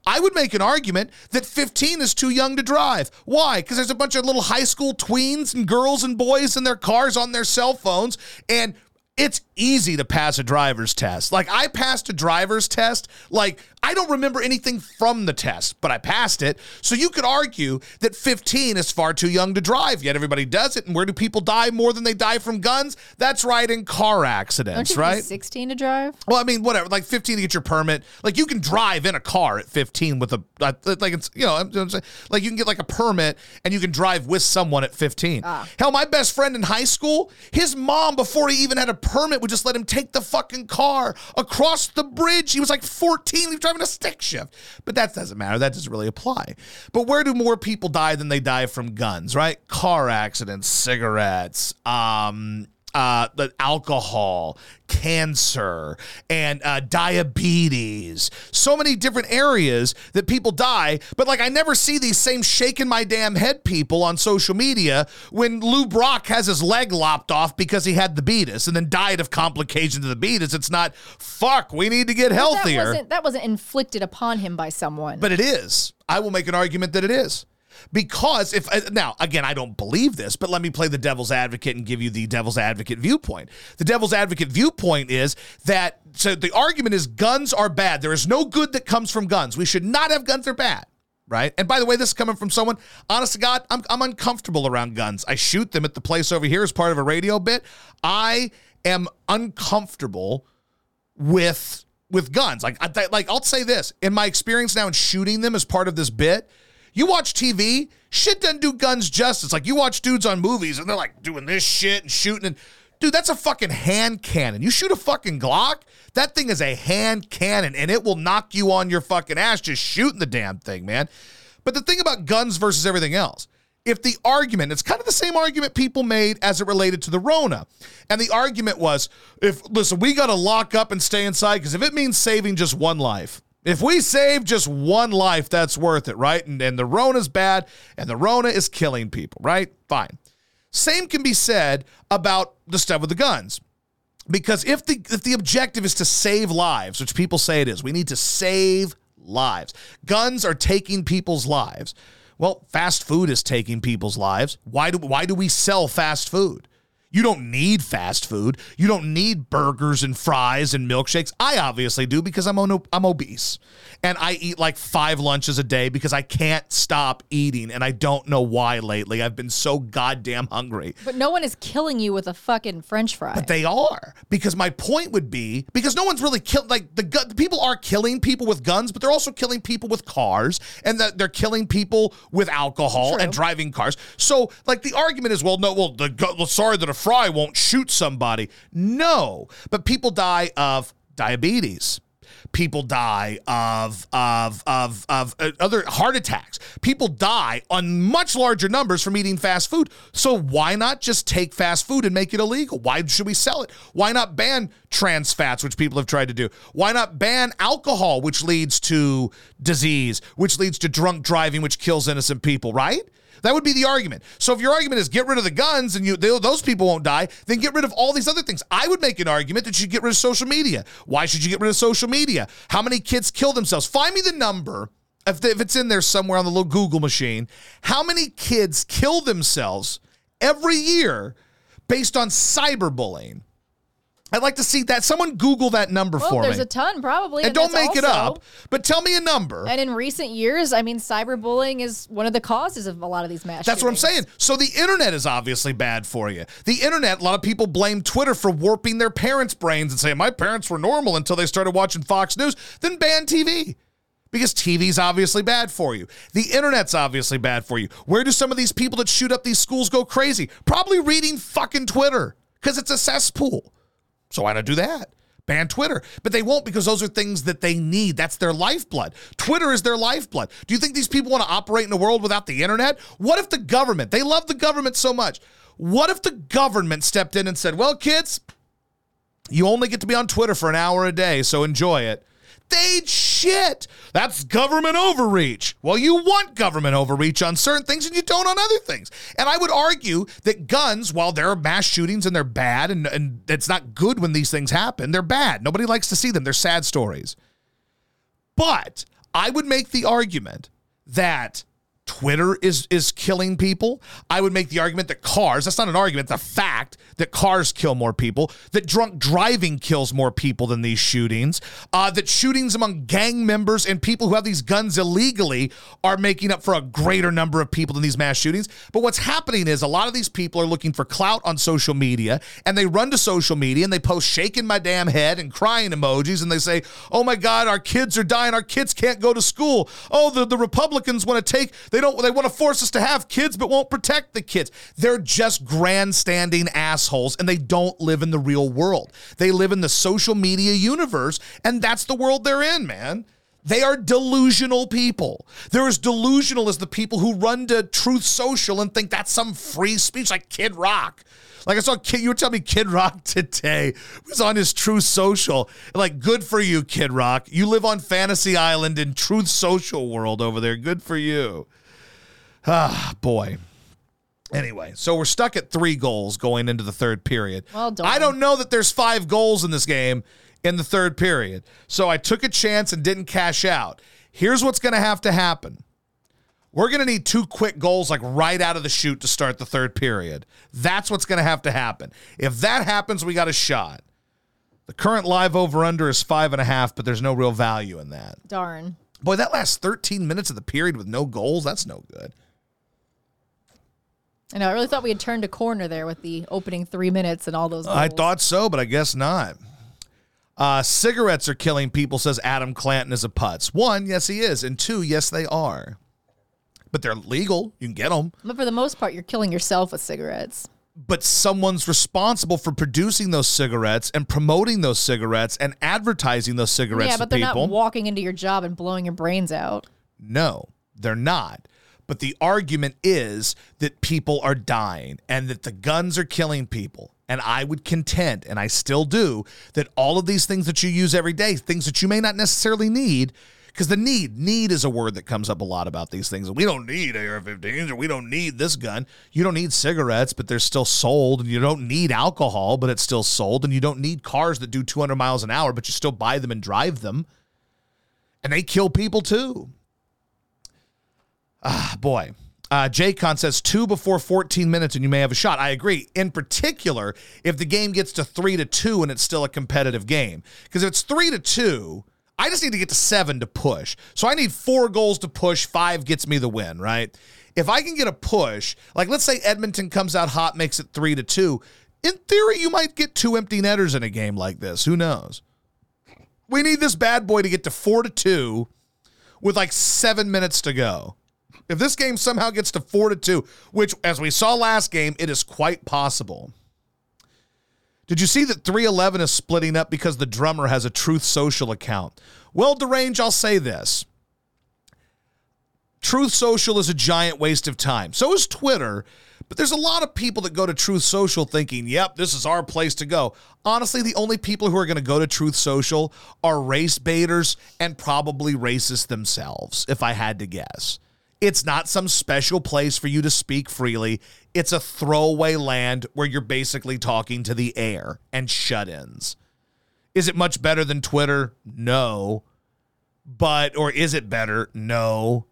A: I would make an argument that 15 is too young to drive. Why? Because there's a bunch of little high school tweens and girls and boys in their cars on their cell phones, and it's easy to pass a driver's test. Like, I passed a driver's test. Like, I don't remember anything from the test, but I passed it. So you could argue that 15 is far too young to drive, yet everybody does it. And where do people die more than they die from guns? That's right, in car accidents, right?
B: right? 16 to drive?
A: Well, I mean, whatever. Like 15 to get your permit. Like you can drive in a car at 15 with a like it's you know I'm, I'm saying like you can get like a permit and you can drive with someone at 15. Ah. Hell, my best friend in high school, his mom before he even had a permit would just let him take the fucking car across the bridge. He was like 14. He was driving a stick shift. But that doesn't matter. That doesn't really apply. But where do more people die than they die from guns, right? Car accidents, cigarettes, um, uh, the alcohol, cancer, and uh, diabetes. So many different areas that people die. But like, I never see these same shaking my damn head people on social media when Lou Brock has his leg lopped off because he had the beatus and then died of complications of the beatus. It's not fuck. We need to get
B: That
A: healthier.
B: wasn't, that wasn't inflicted upon him by someone.
A: But it is. I will make an argument that it is. Because if uh, now again I don't believe this, but let me play the devil's advocate and give you the devil's advocate viewpoint. The devil's advocate viewpoint is that so the argument is guns are bad. There is no good that comes from guns. We should not have guns. They're bad. Right. And by the way, this is coming from someone, honest to God, I'm, I'm uncomfortable around guns. I shoot them at the place over here as part of a radio bit. I am uncomfortable with with guns. Like I, like I'll say this in my experience now in shooting them as part of this bit. You watch TV, shit doesn't do guns justice. Like you watch dudes on movies and they're like doing this shit and shooting and dude, that's a fucking hand cannon. You shoot a fucking Glock, that thing is a hand cannon and it will knock you on your fucking ass just shooting the damn thing, man. But the thing about guns versus everything else, if the argument, it's kind of the same argument people made as it related to the Rona. And the argument was if, listen, we got to lock up and stay inside because if it means saving just one life, if we save just one life, that's worth it, right? And, and the Rona is bad and the Rona is killing people, right? Fine. Same can be said about the stuff with the guns. Because if the if the objective is to save lives, which people say it is, we need to save lives. Guns are taking people's lives. Well, fast food is taking people's lives. Why do why do we sell fast food? You don't need fast food. You don't need burgers and fries and milkshakes. I obviously do because I'm on, I'm obese. And I eat like 5 lunches a day because I can't stop eating and I don't know why lately. I've been so goddamn hungry.
B: but no one is killing you with a fucking French fry.
A: But they are because my point would be because no one's really killed like the, gu- the people are killing people with guns, but they're also killing people with cars, and that they're killing people with alcohol and driving cars. So like the argument is, well, no, well, the gu- well, sorry that a fry won't shoot somebody. No, but people die of diabetes. People die of of of of uh, other heart attacks. People die on much larger numbers from eating fast food. So why not just take fast food and make it illegal? Why should we sell it? Why not ban trans fats, which people have tried to do? Why not ban alcohol, which leads to disease, which leads to drunk driving, which kills innocent people? Right? That would be the argument. So if your argument is get rid of the guns and you they, those people won't die, then get rid of all these other things. I would make an argument that you get rid of social media. Why should you get rid of social media? How many kids kill themselves? Find me the number. If, if it's in there somewhere on the little Google machine, how many kids kill themselves every year based on cyberbullying? I'd like to see that. Someone Google that number
B: well,
A: for
B: there's
A: me.
B: There's a ton probably.
A: and don't
B: that's
A: make it up, but tell me a number.
B: And in recent years, I mean, cyberbullying is one of the causes of a lot of these mass.
A: That's what I'm saying. So the internet is obviously bad for you. The internet, a lot of people blame Twitter for warping their parents' brains and saying, my parents were normal until they started watching Fox News, then ban TV. Because TV's obviously bad for you. The internet's obviously bad for you. Where do some of these people that shoot up these schools go crazy? Probably reading fucking Twitter because it's a cesspool. So why not do that? Ban Twitter. But they won't because those are things that they need. That's their lifeblood. Twitter is their lifeblood. Do you think these people want to operate in a world without the internet? What if the government, they love the government so much. What if the government stepped in and said, well, kids, you only get to be on Twitter for an hour a day, so enjoy it. They'd shit. That's government overreach. Well, you want government overreach on certain things and you don't on other things. And I would argue that guns, while there are mass shootings and they're bad and, and it's not good when these things happen, they're bad. Nobody likes to see them. They're sad stories. But I would make the argument that Twitter is is killing people. I would make the argument that cars, that's not an argument, the fact that cars kill more people, that drunk driving kills more people than these shootings, uh, that shootings among gang members and people who have these guns illegally are making up for a greater number of people than these mass shootings. But what's happening is a lot of these people are looking for clout on social media and they run to social media and they post shaking my damn head and crying emojis and they say, oh my God, our kids are dying. Our kids can't go to school. Oh, the, the Republicans want to take, they don't they want to force us to have kids but won't protect the kids. They're just grandstanding assholes and they don't live in the real world. They live in the social media universe and that's the world they're in, man. They are delusional people. They're as delusional as the people who run to Truth Social and think that's some free speech like Kid Rock. Like I saw Kid, you were telling me Kid Rock today was on his Truth Social. Like, good for you, Kid Rock. You live on Fantasy Island in Truth Social world over there. Good for you. Ah, boy. Anyway, so we're stuck at three goals going into the third period.
B: Well done.
A: I don't know that there's five goals in this game in the third period. So I took a chance and didn't cash out. Here's what's going to have to happen. We're going to need two quick goals, like right out of the chute, to start the third period. That's what's going to have to happen. If that happens, we got a shot. The current live over under is five and a half, but there's no real value in that.
B: Darn.
A: Boy, that last 13 minutes of the period with no goals, that's no good.
B: I know. I really thought we had turned a corner there with the opening three minutes and all those.
A: I thought so, but I guess not. Uh, cigarettes are killing people, says Adam Clanton is a putz. One, yes, he is. And two, yes, they are. But they're legal. You can get them.
B: But for the most part, you're killing yourself with cigarettes.
A: But someone's responsible for producing those cigarettes and promoting those cigarettes and advertising those cigarettes
B: yeah, but they're
A: people.
B: not walking into your job and blowing your brains out.
A: No, they're not. But the argument is that people are dying and that the guns are killing people. And I would contend, and I still do, that all of these things that you use every day, things that you may not necessarily need, because the need, need is a word that comes up a lot about these things. We don't need AR 15s or we don't need this gun. You don't need cigarettes, but they're still sold. And you don't need alcohol, but it's still sold. And you don't need cars that do 200 miles an hour, but you still buy them and drive them. And they kill people too. Ah, boy. Uh, Jaycon says two before 14 minutes and you may have a shot. I agree. In particular, if the game gets to three to two and it's still a competitive game. Because if it's three to two, I just need to get to seven to push. So I need four goals to push. Five gets me the win, right? If I can get a push, like let's say Edmonton comes out hot, makes it three to two. In theory, you might get two empty netters in a game like this. Who knows? We need this bad boy to get to four to two with like seven minutes to go. If this game somehow gets to four to two, which as we saw last game, it is quite possible. Did you see that 311 is splitting up because the drummer has a Truth Social account? Well, Derange, I'll say this. Truth Social is a giant waste of time. So is Twitter. But there's a lot of people that go to Truth Social thinking, yep, this is our place to go. Honestly, the only people who are going to go to Truth Social are race baiters and probably racists themselves, if I had to guess. It's not some special place for you to speak freely. It's a throwaway land where you're basically talking to the air and shut ins. Is it much better than Twitter? No. But, or is it better? No.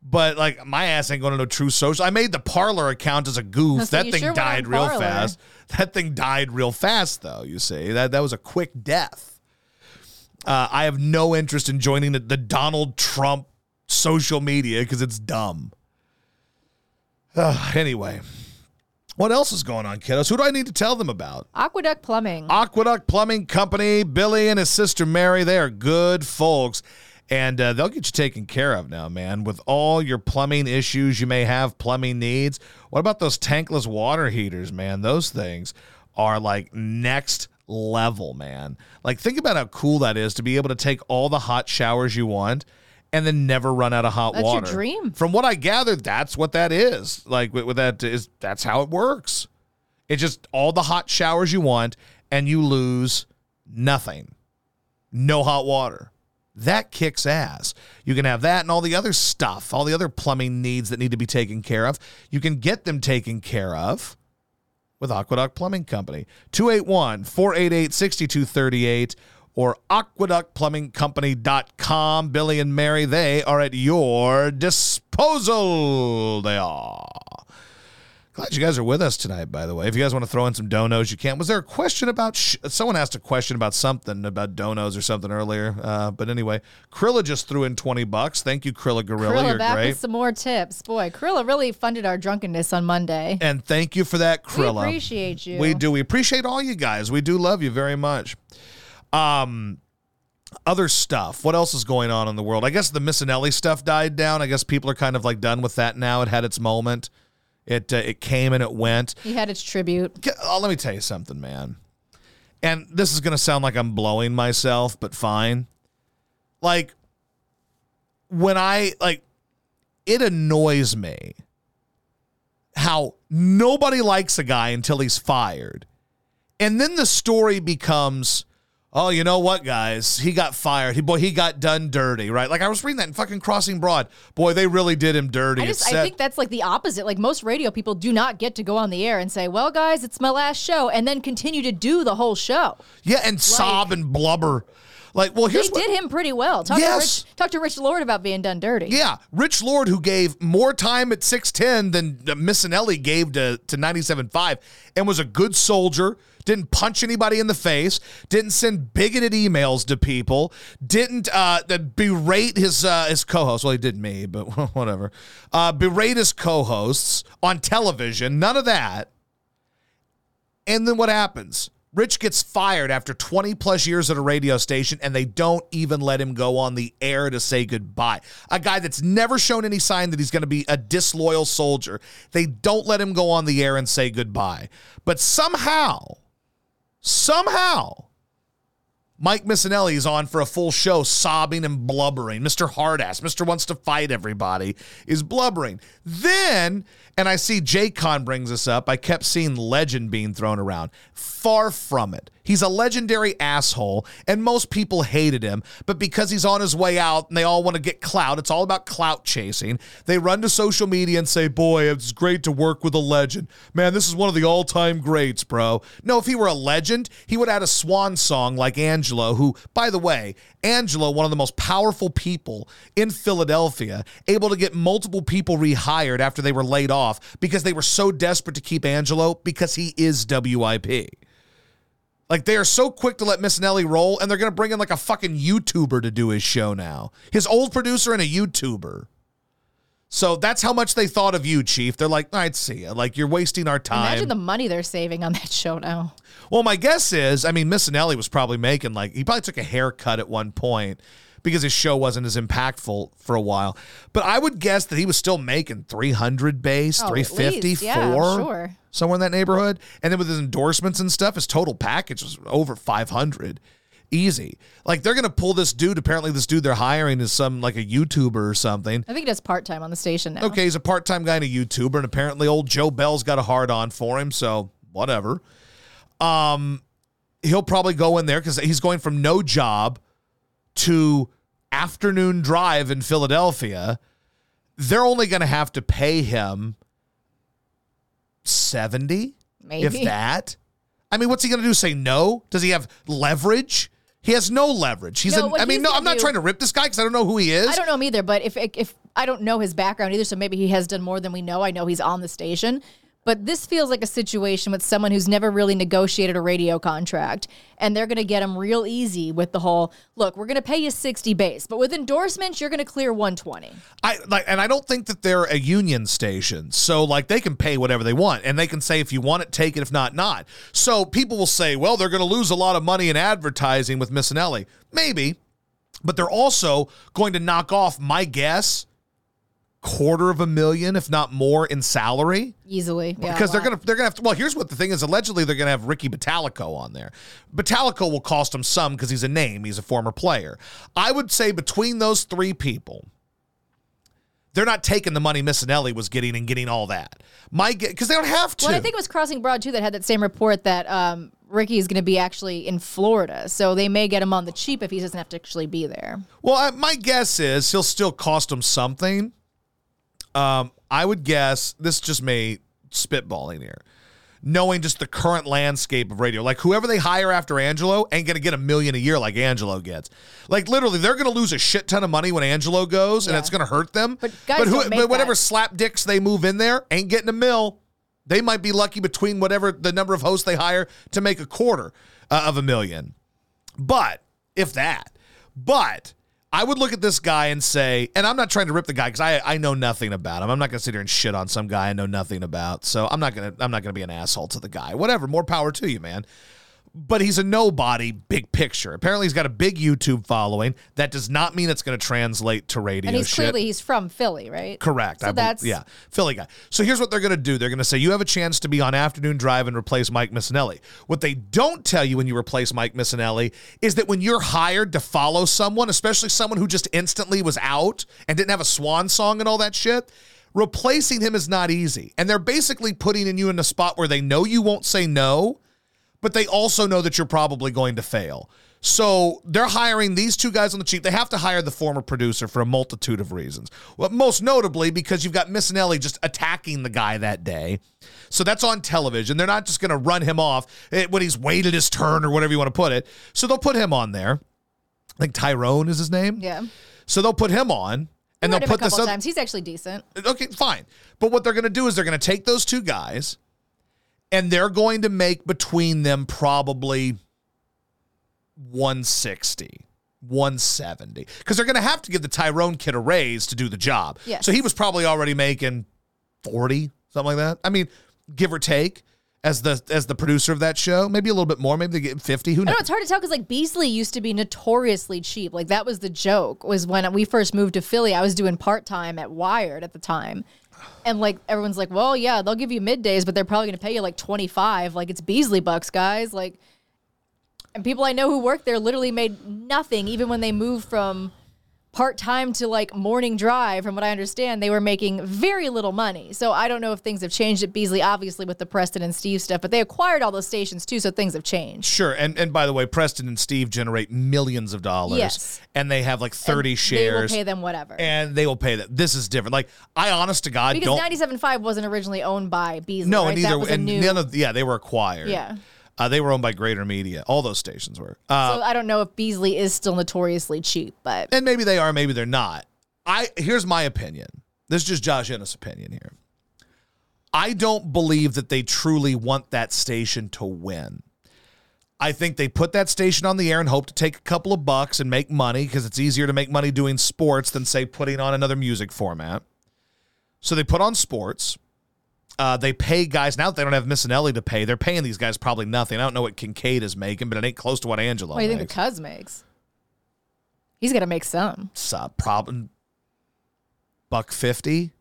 A: But like my ass ain't going to no true social. I made the Parler account as a goof.
B: So
A: that thing
B: sure
A: died real fast. That thing died real fast, though. You see that that was a quick death. Uh, I have no interest in joining the, the Donald Trump social media because it's dumb. Uh, anyway, what else is going on, kiddos? Who do I need to tell them about?
B: Aqueduct Plumbing.
A: Aqueduct Plumbing Company, Billy and his sister Mary, they are good folks. And uh, they'll get you taken care of now, man. With all your plumbing issues you may have, plumbing needs. What about those tankless water heaters, man? Those things are like next level, man. Like, think about how cool that is to be able to take all the hot showers you want and then never run out of hot water.
B: That's your dream.
A: From what I gathered, that's what that is. Like, with, with that is that's how it works. It's just all the hot showers you want, and you lose nothing. No hot water. That kicks ass. You can have that and all the other stuff, all the other plumbing needs that need to be taken care of. You can get them taken care of with Aqueduct Plumbing Company. 281 488 6238 or aqueductplumbingcompany.com. Billy and Mary, they are at your disposal. They are. Glad you guys are with us tonight, by the way. If you guys want to throw in some donos, you can. Was there a question about, sh- someone asked a question about something about donos or something earlier. Uh, but anyway, Krilla just threw in 20 bucks. Thank you, Krilla Gorilla.
B: Krilla
A: You're
B: back
A: great.
B: with some more tips. Boy, Krilla really funded our drunkenness on Monday.
A: And thank you for that, Krilla.
B: We appreciate you.
A: We do. We appreciate all you guys. We do love you very much. Um, other stuff. What else is going on in the world? I guess the Missanelli stuff died down. I guess people are kind of like done with that now. It had its moment. It uh, it came and it went.
B: He had its tribute.
A: Oh, let me tell you something, man. And this is going to sound like I'm blowing myself, but fine. Like when I like it annoys me how nobody likes a guy until he's fired. And then the story becomes, oh, you know what, guys? He got fired. He boy, he got done dirty, right? Like I was reading that in fucking Crossing Broad. Boy, they really did him dirty.
B: I just I think that's like the opposite. Like most radio people do not get to go on the air and say, "Well, guys, it's my last show," and then continue to do the whole show.
A: yeah, and sob and blubber. Like, well, here's
B: They
A: what,
B: did him pretty well. Talk
A: Yes.
B: to Rich, talk to Rich Lord about being done dirty.
A: Yeah, Rich Lord, who gave more time at 6'10 than uh, Missanelli gave to, to 97.5 and was a good soldier, didn't punch anybody in the face, didn't send bigoted emails to people, didn't uh, berate his uh, his co-hosts. Well, he did me, but whatever. Uh, berate his co-hosts on television. None of that. And then what happens? Rich gets fired after 20 plus years at a radio station, and they don't even let him go on the air to say goodbye. A guy that's never shown any sign that he's going to be a disloyal soldier. They don't let him go on the air and say goodbye. But somehow, somehow, Mike Missanelli is on for a full show, sobbing and blubbering. Mr. Hardass, Mr. Wants to Fight Everybody, is blubbering. Then, and I see Jay Con brings this up, I kept seeing legend being thrown around. Far from it. He's a legendary asshole, and most people hated him. But because he's on his way out and they all want to get clout, it's all about clout chasing. They run to social media and say, Boy, it's great to work with a legend. Man, this is one of the all time greats, bro. No, if he were a legend, he would add a swan song like Angelo, who, by the way, Angelo, one of the most powerful people in Philadelphia, able to get multiple people rehired after they were laid off because they were so desperate to keep Angelo because he is WIP. Like they are so quick to let Missanelli roll, and they're gonna bring in like a fucking YouTuber to do his show now. His old producer and a YouTuber. So that's how much they thought of you, Chief. They're like, I'd see ya. Like you're wasting our time.
B: Imagine the money they're saving on that show now.
A: Well, my guess is, I mean, Missanelli was probably making like he probably took a haircut at one point because his show wasn't as impactful for a while. But I would guess that he was still making 300 base,
B: Oh, at
A: 350,
B: least. Yeah,
A: four,
B: sure.
A: somewhere in that neighborhood. And then with his endorsements and stuff, his total package was over 500. Easy. Like they're gonna pull this dude. Apparently, this dude they're hiring is some like a YouTuber or something.
B: I think he does part time on the station now.
A: Okay, he's a part-time guy and a YouTuber, and apparently old Joe Bell's got a hard on for him, so whatever. Um, he'll probably go in there because he's going from no job to afternoon drive in Philadelphia. They're only going to have to pay him seventy, if that. I mean, what's he going to do? Say no? Does he have leverage? He has no leverage. He's.
B: No,
A: a, I mean,
B: he's
A: no. I'm not
B: do-
A: trying to rip this guy because I don't know who he is.
B: I don't know him either, but if if I don't know his background either, so maybe he has done more than we know. I know he's on the station, but this feels like a situation with someone who's never really negotiated a radio contract, and they're going to get them real easy with the whole look. We're going to pay you sixty base, but with endorsements, you're going to clear one twenty.
A: I like, and I don't think that they're a union station, so like they can pay whatever they want, and they can say if you want it, take it. If not, not. So people will say, well, they're going to lose a lot of money in advertising with Missanelli, maybe, but they're also going to knock off my guess quarter of a million, if not more, in salary
B: Easily, yeah,
A: because they're gonna they're gonna have to. Well, here's what the thing is. Allegedly, they're gonna have Ricky Bottalico on there. Bottalico will cost him some because he's a name. He's a former player. I would say between those three people, they're not taking the money Missanelli was getting and getting all that. My because they don't have to.
B: Well, I think it was Crossing Broad too that had that same report that um, Ricky is going to be actually in Florida, so they may get him on the cheap if he doesn't have to actually be there.
A: Well, I, my guess is he'll still cost them something. Um, I would guess this just me spitballing here, knowing just the current landscape of radio. Like whoever they hire after Angelo ain't gonna get a million a year like Angelo gets. Like literally, they're gonna lose a shit ton of money when Angelo goes, and
B: Yeah.
A: it's gonna hurt them.
B: But guys don't make
A: but whatever
B: that.
A: slap dicks they move in there ain't getting a mill. They might be lucky between whatever the number of hosts they hire to make a quarter uh, of a million. But if that, but I would look at this guy and say, and I'm not trying to rip the guy because I, I know nothing about him. I'm not gonna sit here and shit on some guy I know nothing about. So I'm not gonna I'm not gonna be an asshole to the guy. Whatever, more power to you, man. But he's a nobody big picture. Apparently, he's got a big YouTube following. That does not mean it's going to translate to radio
B: And he's
A: shit.
B: clearly he's from Philly, right?
A: Correct.
B: So
A: I
B: that's
A: yeah, Philly guy. So here's what they're going to do. They're going to say you have a chance to be on afternoon drive and replace Mike Missanelli. What they don't tell you when you replace Mike Missanelli is that when you're hired to follow someone, especially someone who just instantly was out and didn't have a swan song and all that shit, replacing him is not easy. And they're basically putting in you in a spot where they know you won't say no, but they also know that you're probably going to fail. So they're hiring these two guys on the cheap. They have to hire the former producer for a multitude of reasons. Well, most notably because you've got Missanelli just attacking the guy that day. So that's on television. They're not just going to run him off eh, when he's waited his turn or whatever you want to put it. So they'll put him on there. I think Tyrone is his name.
B: Yeah.
A: So they'll put him on and they'll
B: him a
A: put this
B: couple
A: other
B: times. He's actually decent.
A: okay, fine. But what they're going to do is they're going to take those two guys and they're going to make between them probably 160, 170. Because they're going to have to give the Tyrone kid a raise to do the job.
B: Yes.
A: So he was probably already making 40, something like that. I mean, give or take. As the as the producer of that show, maybe a little bit more, maybe they get fifty. Who
B: I
A: knows?
B: know it's hard to tell because like Beasley used to be notoriously cheap. Like that was the joke. Was when we first moved to Philly, I was doing part time at Wired at the time, and like everyone's like, "Well, yeah, they'll give you middays, but they're probably going to pay you like twenty five. Like it's Beasley bucks, guys." Like, and people I know who work there literally made nothing, even when they moved from part time to like morning drive. From what I understand, they were making very little money. So I don't know if things have changed at Beasley, obviously with the Preston and Steve stuff, but they acquired all those stations too, so things have changed.
A: Sure, and and by the way, Preston and Steve generate millions of dollars.
B: Yes.
A: and they have like thirty shares.
B: They will pay them whatever.
A: and they will pay that. This is different. Like I, honest to God,
B: Because
A: don't
B: 97.5 wasn't originally owned by Beasley.
A: no,
B: right?
A: and
B: that
A: neither and
B: new.
A: none of yeah, they were acquired.
B: Yeah.
A: Uh, they were owned by Greater Media. All those stations were. Uh,
B: so I don't know if Beasley is still notoriously cheap, but
A: and maybe they are, maybe they're not. I here's my opinion. This is just Josh Innes' opinion here. I don't believe that they truly want that station to win. I think they put that station on the air and hope to take a couple of bucks and make money because it's easier to make money doing sports than say putting on another music format. So they put on sports. Uh, they pay guys now that they don't have Missanelli to pay. They're paying these guys probably nothing. I don't know what Kincaid is making, but it ain't close to what Angelo
B: what do you think the. Cuz makes? He's gonna make some.
A: It's, uh, prob- buck fifty,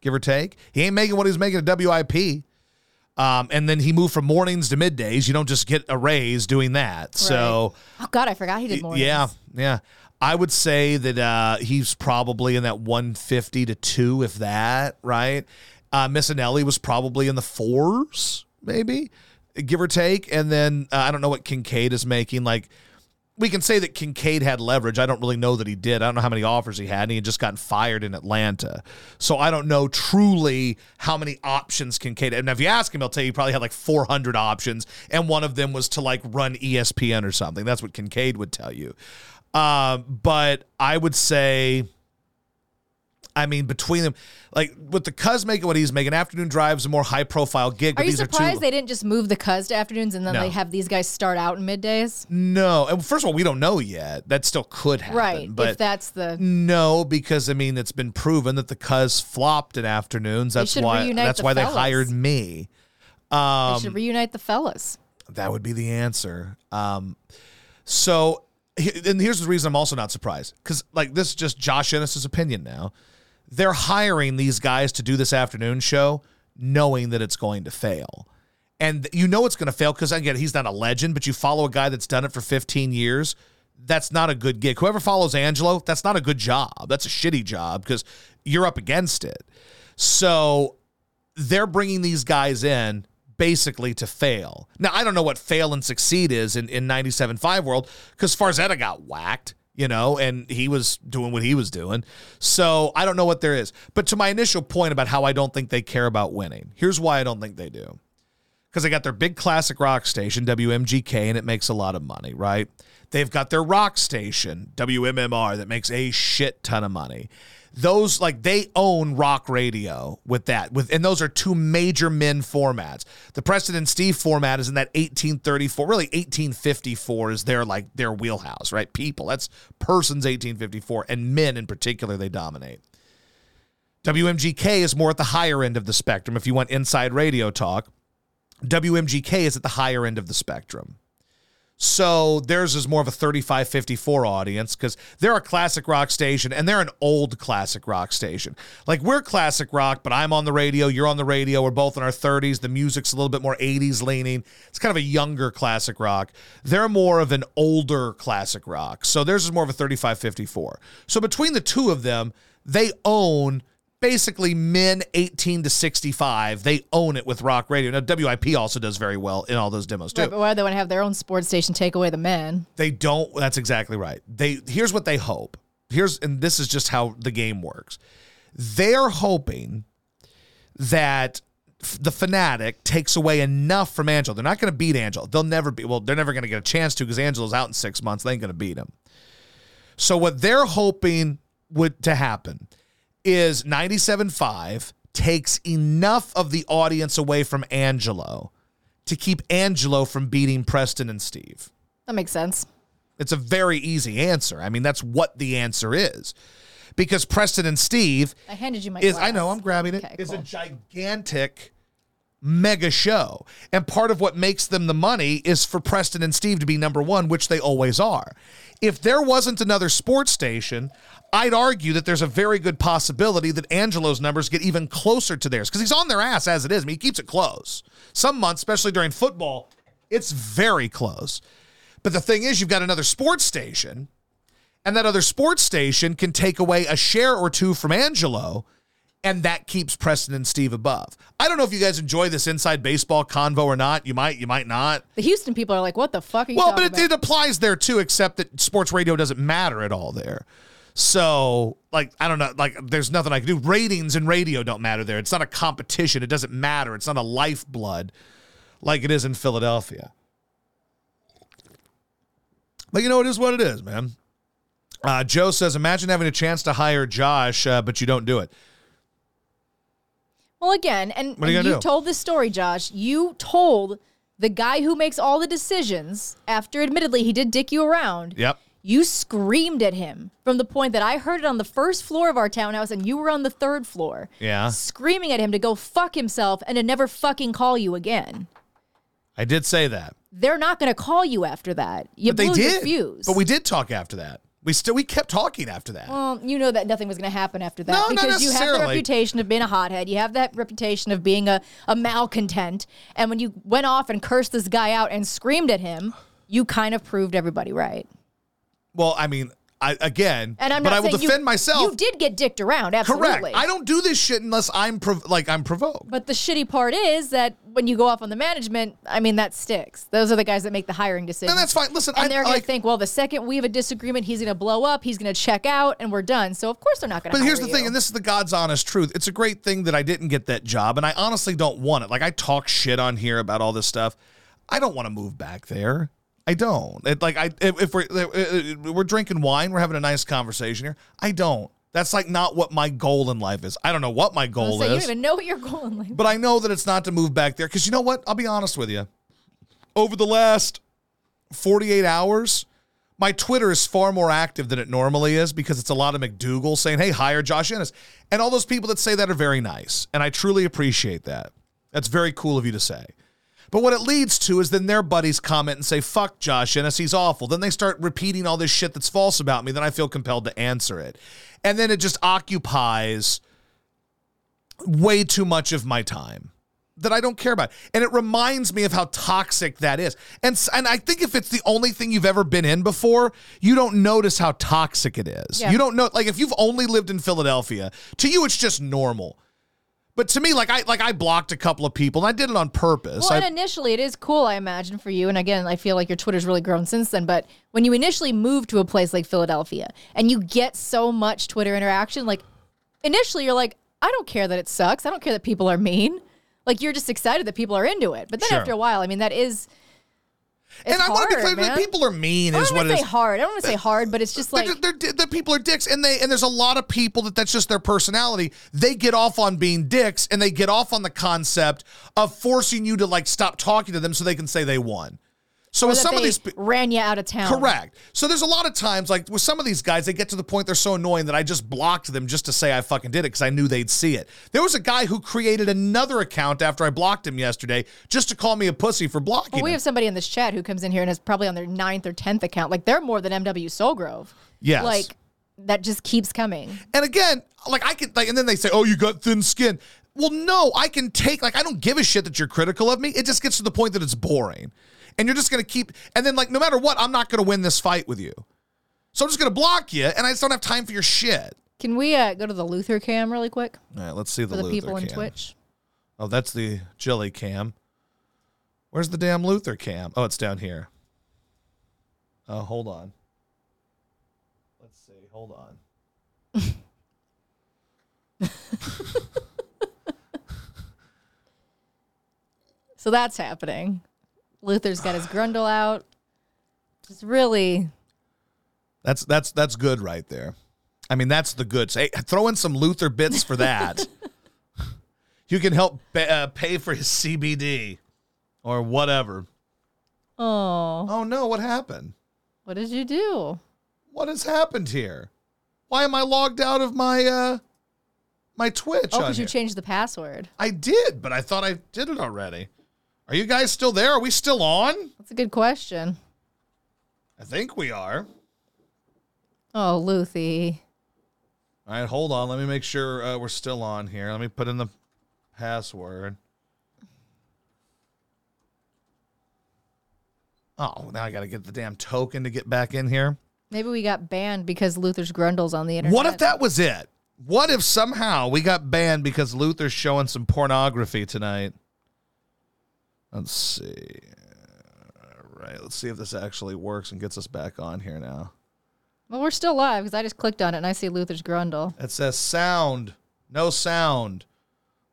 A: give or take. He ain't making what he's making at WIP. Um, and then he moved from mornings to middays. You don't just get a raise doing that. So
B: Oh God, I forgot he did more.
A: yeah, yeah. I would say that uh, he's probably in that 150 to two, if that, right? Uh, Missanelli was probably in the fours, maybe, give or take. And then uh, I don't know what Kincaid is making. Like, we can say that Kincaid had leverage. I don't really know that he did. I don't know how many offers he had, and he had just gotten fired in Atlanta. So I don't know truly how many options Kincaid had. And if you ask him, he'll tell you he probably had like 400 options, and one of them was to like run ESPN or something. That's what Kincaid would tell you. Um, but I would say, I mean, between them, like with the Cuz making what he's making, afternoon drives a more high profile gig.
B: Are you surprised
A: are
B: they didn't just move the Cuz to afternoons and then
A: No.
B: they have these guys start out in middays?
A: No, and first of all, we don't know yet. That still could happen,
B: Right.
A: But
B: if that's the
A: No, because I mean it's been proven that the Cuz flopped in afternoons. That's why that's
B: the
A: why they hired me.
B: they
A: Um,
B: should reunite the fellas.
A: That would be the answer. Um, so, and here's the reason I'm also not surprised because like this is just Josh Innes's opinion now. They're hiring these guys to do this afternoon show, knowing that it's going to fail. And you know it's going to fail because again, he's not a legend, but you follow a guy that's done it for 15 years. That's not a good gig. Whoever follows Angelo, that's not a good job. That's a shitty job because you're up against it. So they're bringing these guys in basically to fail. Now, I don't know what fail and succeed is in, in 97.5 world because Farzetta got whacked, you know, and he was doing what he was doing. So I don't know what there is. But to my initial point about how I don't think they care about winning, here's why I don't think they do. Because they got their big classic rock station, WMGK, and it makes a lot of money, right? They've got their rock station, WMMR, that makes a shit ton of money those like they own rock radio with that with and those are two major men formats. The preston and steve format is in that 1834 really 1854 is their like their wheelhouse right? People that's persons 1854 and men in particular they dominate. Wmgk is more at the higher end of the spectrum if you want inside radio talk. Wmgk is at the higher end of the spectrum So theirs is more of a 35 54 audience because they're a classic rock station and they're an old classic rock station. Like we're classic rock, but I'm on the radio, you're on the radio, we're both in our 30s. The music's a little bit more 80s leaning. It's kind of a younger classic rock. They're more of an older classic rock. So theirs is more of a 35 54. So between the two of them, they own basically men 18 to 65 they own it with rock radio. Now wip also does very well in all those demos too.
B: Right, but why do they want to have their own sports station take away the men?
A: they don't that's exactly right. They here's what they hope. Here's and this is just how the game works. They're hoping that f- the fanatic takes away enough from Angel. they're not going to beat Angel. they'll never be well they're never going to get a chance to because angelo's out in six months. They ain't going to beat him. So what they're hoping would to happen is 97.5 takes enough of the audience away from angelo to keep angelo from beating preston and steve
B: That makes sense.
A: it's a very easy answer. I mean, that's what the answer is. Because Preston and Steve
B: I handed you my.
A: is,
B: glass.
A: I know, I'm grabbing it,
B: Okay,
A: is a gigantic mega show. And part of what makes them the money is for Preston and Steve to be number one, which they always are. If there wasn't another sports station, I'd argue that there's a very good possibility that Angelo's numbers get even closer to theirs because he's on their ass as it is. I mean, he keeps it close. Some months, especially during football, it's very close. But the thing is, you've got another sports station, and that other sports station can take away a share or two from Angelo, and that keeps Preston and Steve above. I don't know if you guys enjoy this inside baseball convo or not. You might, you might not.
B: The Houston people are like, "What the fuck are you?"
A: Well, but it, it applies there too, except that sports radio doesn't matter at all there. So, like, I don't know, like, there's nothing I can do. Ratings and radio don't matter there. It's not a competition. It doesn't matter. It's not a lifeblood like it is in Philadelphia. But you know, it is what it is, man. Uh, Joe says, imagine having a chance to hire Josh, uh, but you don't do it.
B: Well, again, and,
A: are you
B: you told this story, Josh. You told the guy who makes all the decisions, after admittedly he did dick you around.
A: Yep.
B: You screamed at him from the point that I heard it on the first floor of our townhouse and you were on the third floor.
A: Yeah.
B: Screaming at him to go fuck himself and to never fucking call you again.
A: I did say that.
B: They're not going to call you after that. You
A: But they
B: blew your fuse.
A: But we did talk after that. We still we kept talking after that.
B: Well, you know that nothing was going to happen after that
A: No,
B: because you have the reputation of being a hothead. You have that reputation of being a, a malcontent. And when you went off and cursed this guy out and screamed at him, you kind of proved everybody right.
A: Well, I mean, I again,
B: And I'm
A: but I will
B: saying you-
A: defend myself.
B: You did get dicked around,
A: Correct.
B: absolutely.
A: I don't do this shit unless I'm prov- like I'm provoked.
B: But the shitty part is that when you go off on the management, I mean, that sticks. Those are the guys that make the hiring decisions.
A: And that's fine. Listen,
B: and
A: I-
B: they're going
A: like-
B: to think, well, the second we have a disagreement, he's going to blow up, he's going to check out, and we're done. So, of course, they're not going to
A: But here's the thing, and this is the God's honest truth. It's a great thing that I didn't get that job, and I honestly don't want it. Like I talk shit on here about all this stuff. I don't want to move back there. I don't. It, like I, if, if we're uh, we're drinking wine, we're having a nice conversation here. I don't. That's like not what my goal in life is. I don't know what my goal
B: so you don't
A: is.
B: even know what you're going like.
A: But I know that it's not to move back there because you know what? I'll be honest with you. Over the last 48 hours, my Twitter is far more active than it normally is because it's a lot of McDougal saying, hey, hire Josh Innes. And all those people that say that are very nice. And I truly appreciate that. That's very cool of you to say. But what it leads to is then their buddies comment and say, fuck Josh Innes, he's awful. Then they start repeating all this shit that's false about me. Then I feel compelled to answer it. And then it just occupies way too much of my time that I don't care about. And it reminds me of how toxic that is. And and I think if it's the only thing you've ever been in before, you don't notice how toxic it is.
B: Yeah.
A: You don't know like if you've only lived in Philadelphia, to you it's just normal. But to me like I like I blocked a couple of people and I did it on purpose.
B: Well,
A: I,
B: and initially it is cool, I imagine, for you. And again, I feel like your Twitter's really grown since then. But when you initially move to a place like Philadelphia and you get so much Twitter interaction, like initially you're like, I don't care that it sucks. I don't care that people are mean. Like you're just excited that people are into it. But then
A: Sure.
B: after a while, I mean, that is. It's
A: and I want to be clear that people are mean
B: I
A: is
B: don't
A: what
B: want
A: it
B: to
A: is.
B: hard. I don't want to say hard, but it's just like
A: they're, they're, the people are dicks, and they and there's a lot of people that that's just their personality. They get off on being dicks, and they get off on the concept of forcing you to like stop talking to them so they can say they won. So
B: Or
A: with some of these.
B: ran you out of town.
A: Correct. So there's a lot of times, like with some of these guys, they get to the point they're so annoying that I just blocked them just to say I fucking did it because I knew they'd see it. There was a guy who created another account after I blocked him yesterday just to call me a pussy for blocking
B: Well, we
A: him.
B: have somebody in this chat who comes in here and is probably on their ninth or tenth account. Like they're more than MW Soulgrove.
A: Yes.
B: Like that just keeps coming.
A: And again, like I can like, and then they say, "Oh, you got thin skin." Well, no, I can take like I don't give a shit that you're critical of me. It just gets to the point that it's boring, and you're just gonna keep. And then like no matter what, I'm not gonna win this fight with you. So I'm just gonna block you, and I just don't have time for your shit.
B: Can we uh, go to the Luther cam really quick
A: All right, let's see the,
B: for the
A: Luther
B: people in
A: cam.
B: Twitch?
A: Oh, that's the Jelly cam. Where's the damn Luther cam? Oh, it's down here. Oh, hold on. Let's see. Hold on.
B: So that's happening. Luther's got his grundle out. Just really,
A: That's that's that's good right there. I mean, that's the goods. Hey, throw in some Luther bits for that. you can help ba- uh, pay for his CBD or whatever.
B: oh,
A: Oh no, what happened?
B: what did you do?
A: What has happened here? Why am I logged out of my uh my Twitch?
B: Oh, because you changed the password.
A: I did, but I thought I did it already. Are you guys still there? Are we still on?
B: That's a good question.
A: I think we are.
B: Oh, Luthi.
A: All right, hold on. Let me make sure uh, we're still on here. Let me put in the password. Oh, now I got to get the damn token to get back in here.
B: Maybe we got banned because Luther's grundle's on the internet.
A: What if that was it? What if somehow we got banned because Luther's showing some pornography tonight? Let's see. All right, let's see if this actually works and gets us back on here now.
B: Well, we're still live because I just clicked on it and I see Luther's grundle.
A: It says sound, no sound.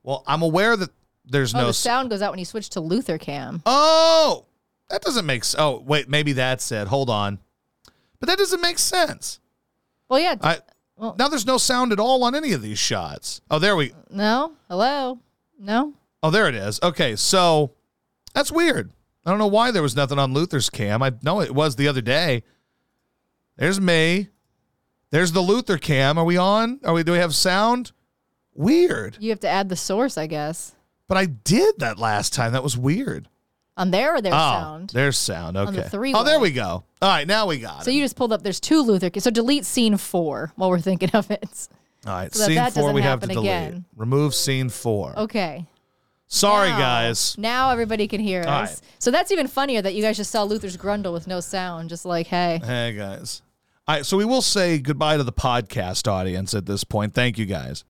A: Well, I'm aware that there's
B: Oh,
A: no
B: the sound goes out when you switch to Luther cam.
A: Oh, that doesn't make sense. Oh, wait, maybe that's it. Hold on. But that doesn't make sense.
B: Well, yeah.
A: I
B: Well-
A: now there's no sound at all on any of these shots. Oh, there we.
B: no? Hello? No?
A: Oh, there it is. Okay, so that's weird. I don't know why there was nothing on Luther's cam. I know it was the other day. There's me. There's the Luther cam. Are we on? Are we? Do we have sound? Weird.
B: You have to add the source, I guess.
A: But I did that last time. That was weird.
B: On there or their
A: oh,
B: sound?
A: there's sound. Okay.
B: the three-way.
A: oh, there we go. All right, now we got
B: So
A: it.
B: So you just pulled up, there's two Luther cams. So delete scene four while we're thinking of it.
A: All right,
B: so
A: scene four we have to delete.
B: again.
A: Remove scene four.
B: Okay.
A: Sorry,
B: Now-
A: guys.
B: Now everybody can hear us.
A: All right.
B: So that's even funnier that you guys just saw Luther's grundle with no sound, just like, hey.
A: Hey, guys. All right, so we will say goodbye to the podcast audience at this point. Thank you, guys.